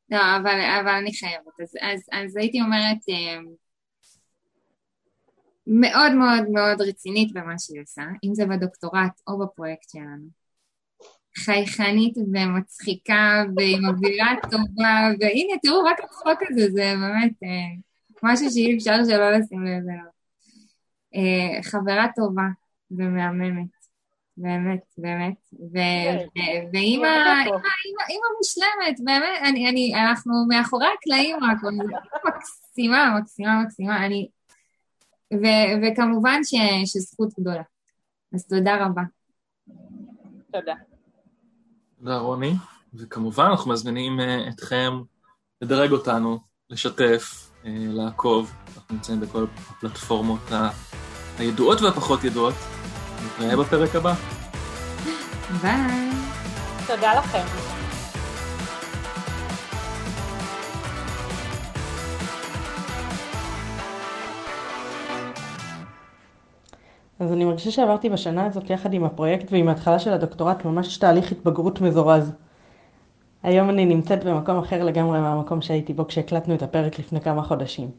לא, אבל, אבל אני חייבת. אז, אז, אז הייתי אומרת, אמ, מאוד מאוד מאוד רצינית במה שהיא עושה, אם זה בדוקטורט או בפרויקט שלנו. חייכנית ומצחיקה ועם אווירה טובה, והנה תראו רק הצחוק הזה, זה באמת אה, משהו שאי אפשר שלא לשים לב אליו. אה, חברה טובה ומהממת, באמת, באמת, ואימא מושלמת, באמת, אני, אני, אנחנו מאחורי הקלעים רק, מקסימה, מקסימה, מקסימה, אני, ו, וכמובן ש, שזכות גדולה. אז תודה רבה. תודה. תודה רוני, וכמובן אנחנו מזמינים uh, אתכם לדרג אותנו, לשתף, uh, לעקוב, אנחנו נמצאים בכל הפלטפורמות. הידועות והפחות ידועות. נתראה בפרק הבא. ביי. תודה לכם. אז אני מרגישה שעברתי בשנה הזאת יחד עם הפרויקט ועם ההתחלה של הדוקטורט ממש תהליך התבגרות מזורז. היום אני נמצאת במקום אחר לגמרי מהמקום שהייתי בו כשהקלטנו את הפרק לפני כמה חודשים.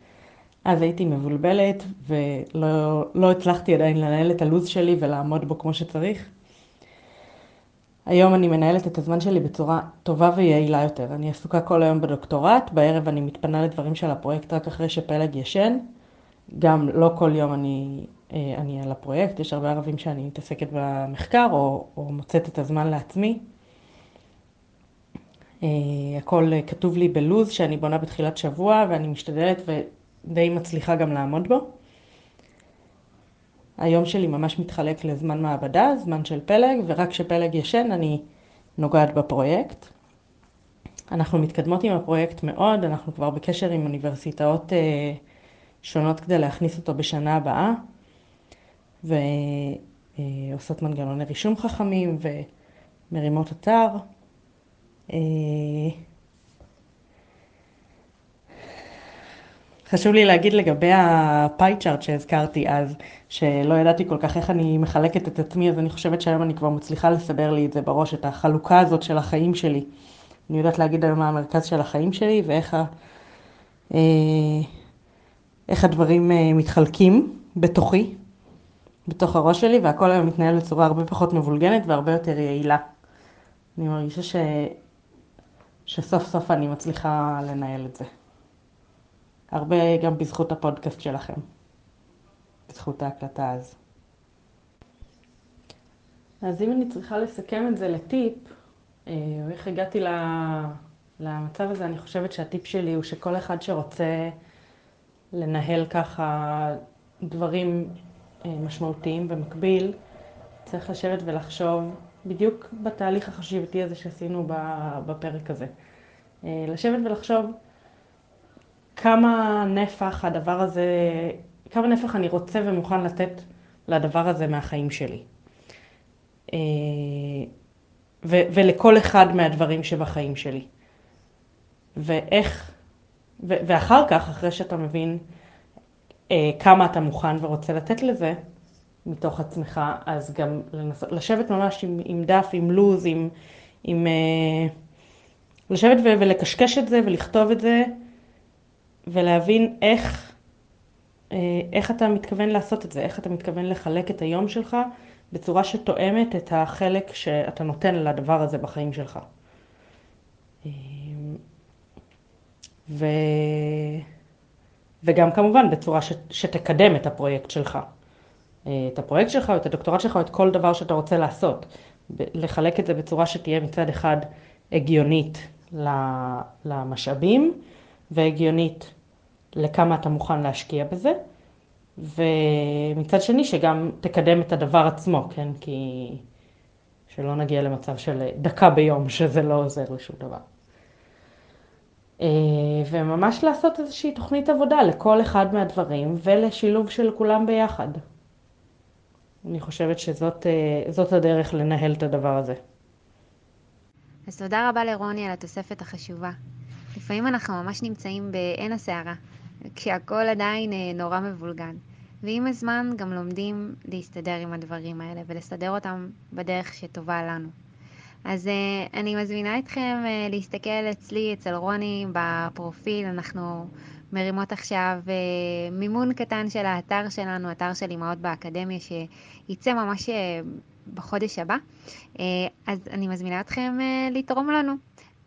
אז הייתי מבולבלת ולא לא הצלחתי עדיין לנהל את הלו"ז שלי ולעמוד בו כמו שצריך. היום אני מנהלת את הזמן שלי בצורה טובה ויעילה יותר. אני עסוקה כל היום בדוקטורט, בערב אני מתפנה לדברים של הפרויקט רק אחרי שפלג ישן. גם לא כל יום אני אני על הפרויקט, יש הרבה ערבים שאני מתעסקת במחקר או, או מוצאת את הזמן לעצמי. אה, הכל כתוב לי בלוז שאני בונה בתחילת שבוע ואני משתדלת ודי מצליחה גם לעמוד בו. היום שלי ממש מתחלק לזמן מעבדה, זמן של פלג, ורק כשפלג ישן אני נוגעת בפרויקט. אנחנו מתקדמות עם הפרויקט מאוד, אנחנו כבר בקשר עם אוניברסיטאות אה, שונות כדי להכניס אותו בשנה הבאה. ועושות מנגנוני רישום חכמים ומרימות אתר. אה, חשוב לי להגיד לגבי הפאי צ'ארט שהזכרתי אז, שלא ידעתי כל כך איך אני מחלקת את עצמי, אז אני חושבת שהיום אני כבר מצליחה לסבר לי את זה בראש, את החלוקה הזאת של החיים שלי. אני יודעת להגיד היום מה המרכז של החיים שלי ואיך ה, אה, הדברים אה, מתחלקים בתוכי, בתוך הראש שלי, והכל היום מתנהל בצורה הרבה פחות מבולגנת והרבה יותר יעילה. אני מרגישה ש... שסוף סוף אני מצליחה לנהל את זה. הרבה גם בזכות הפודקאסט שלכם, בזכות ההקלטה הזו. אז אם אני צריכה לסכם את זה לטיפ, אה, איך הגעתי למצב הזה, אני חושבת שהטיפ שלי הוא שכל אחד שרוצה לנהל ככה דברים משמעותיים במקביל, צריך לשבת ולחשוב בדיוק בתהליך החשיבתי הזה שעשינו בפרק הזה. אה, לשבת ולחשוב כמה נפח הדבר הזה, כמה נפח אני רוצה ומוכן לתת לדבר הזה מהחיים שלי. אה, ו- ולכל אחד מהדברים שבחיים שלי. ואיך, ו- ואחר כך, אחרי שאתה מבין אה, כמה אתה מוכן ורוצה לתת לזה מתוך עצמך, אז גם לנסות, לשבת ממש עם, עם דף, עם לוז, עם, עם אה, לשבת ו- ולקשקש את זה ולכתוב את זה ולהבין איך, אה, איך אתה מתכוון לעשות את זה, איך אתה מתכוון לחלק את היום שלך בצורה שתואמת את החלק שאתה נותן לדבר הזה בחיים שלך. אה, ו... וגם כמובן בצורה ש... שתקדם את הפרויקט שלך. אה, את הפרויקט שלך את הדוקטורט שלך או את כל דבר שאתה רוצה לעשות. לחלק את זה בצורה שתהיה מצד אחד הגיונית למשאבים והגיונית לכמה אתה מוכן להשקיע בזה, ומצד שני שגם תקדם את הדבר עצמו, כן? כי שלא נגיע למצב של דקה ביום שזה לא עוזר לשום דבר. אה, וממש לעשות איזושהי תוכנית עבודה לכל אחד מהדברים ולשילוב של כולם ביחד. אני חושבת שזאת אה, הדרך לנהל את הדבר הזה. אז תודה רבה לרוני על התוספת החשובה. לפעמים אנחנו ממש נמצאים בעין הסערה, כשהכול עדיין אה, נורא מבולגן. ועם הזמן גם לומדים להסתדר עם הדברים האלה ולסדר אותם בדרך שטובה לנו. אז uh, אני מזמינה אתכם uh, להסתכל אצלי, אצל רוני, בפרופיל. אנחנו מרימות עכשיו uh, מימון קטן של האתר שלנו, אתר של אמהות באקדמיה, שייצא ממש uh, בחודש הבא. Uh, אז אני מזמינה אתכם uh, לתרום לנו.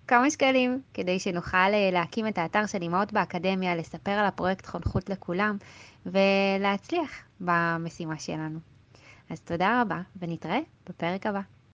כמה שקלים כדי שנוכל uh, להקים את האתר של אמהות באקדמיה, לספר על הפרויקט חונכות לכולם ולהצליח במשימה שלנו. אז תודה רבה ונתראה בפרק הבא.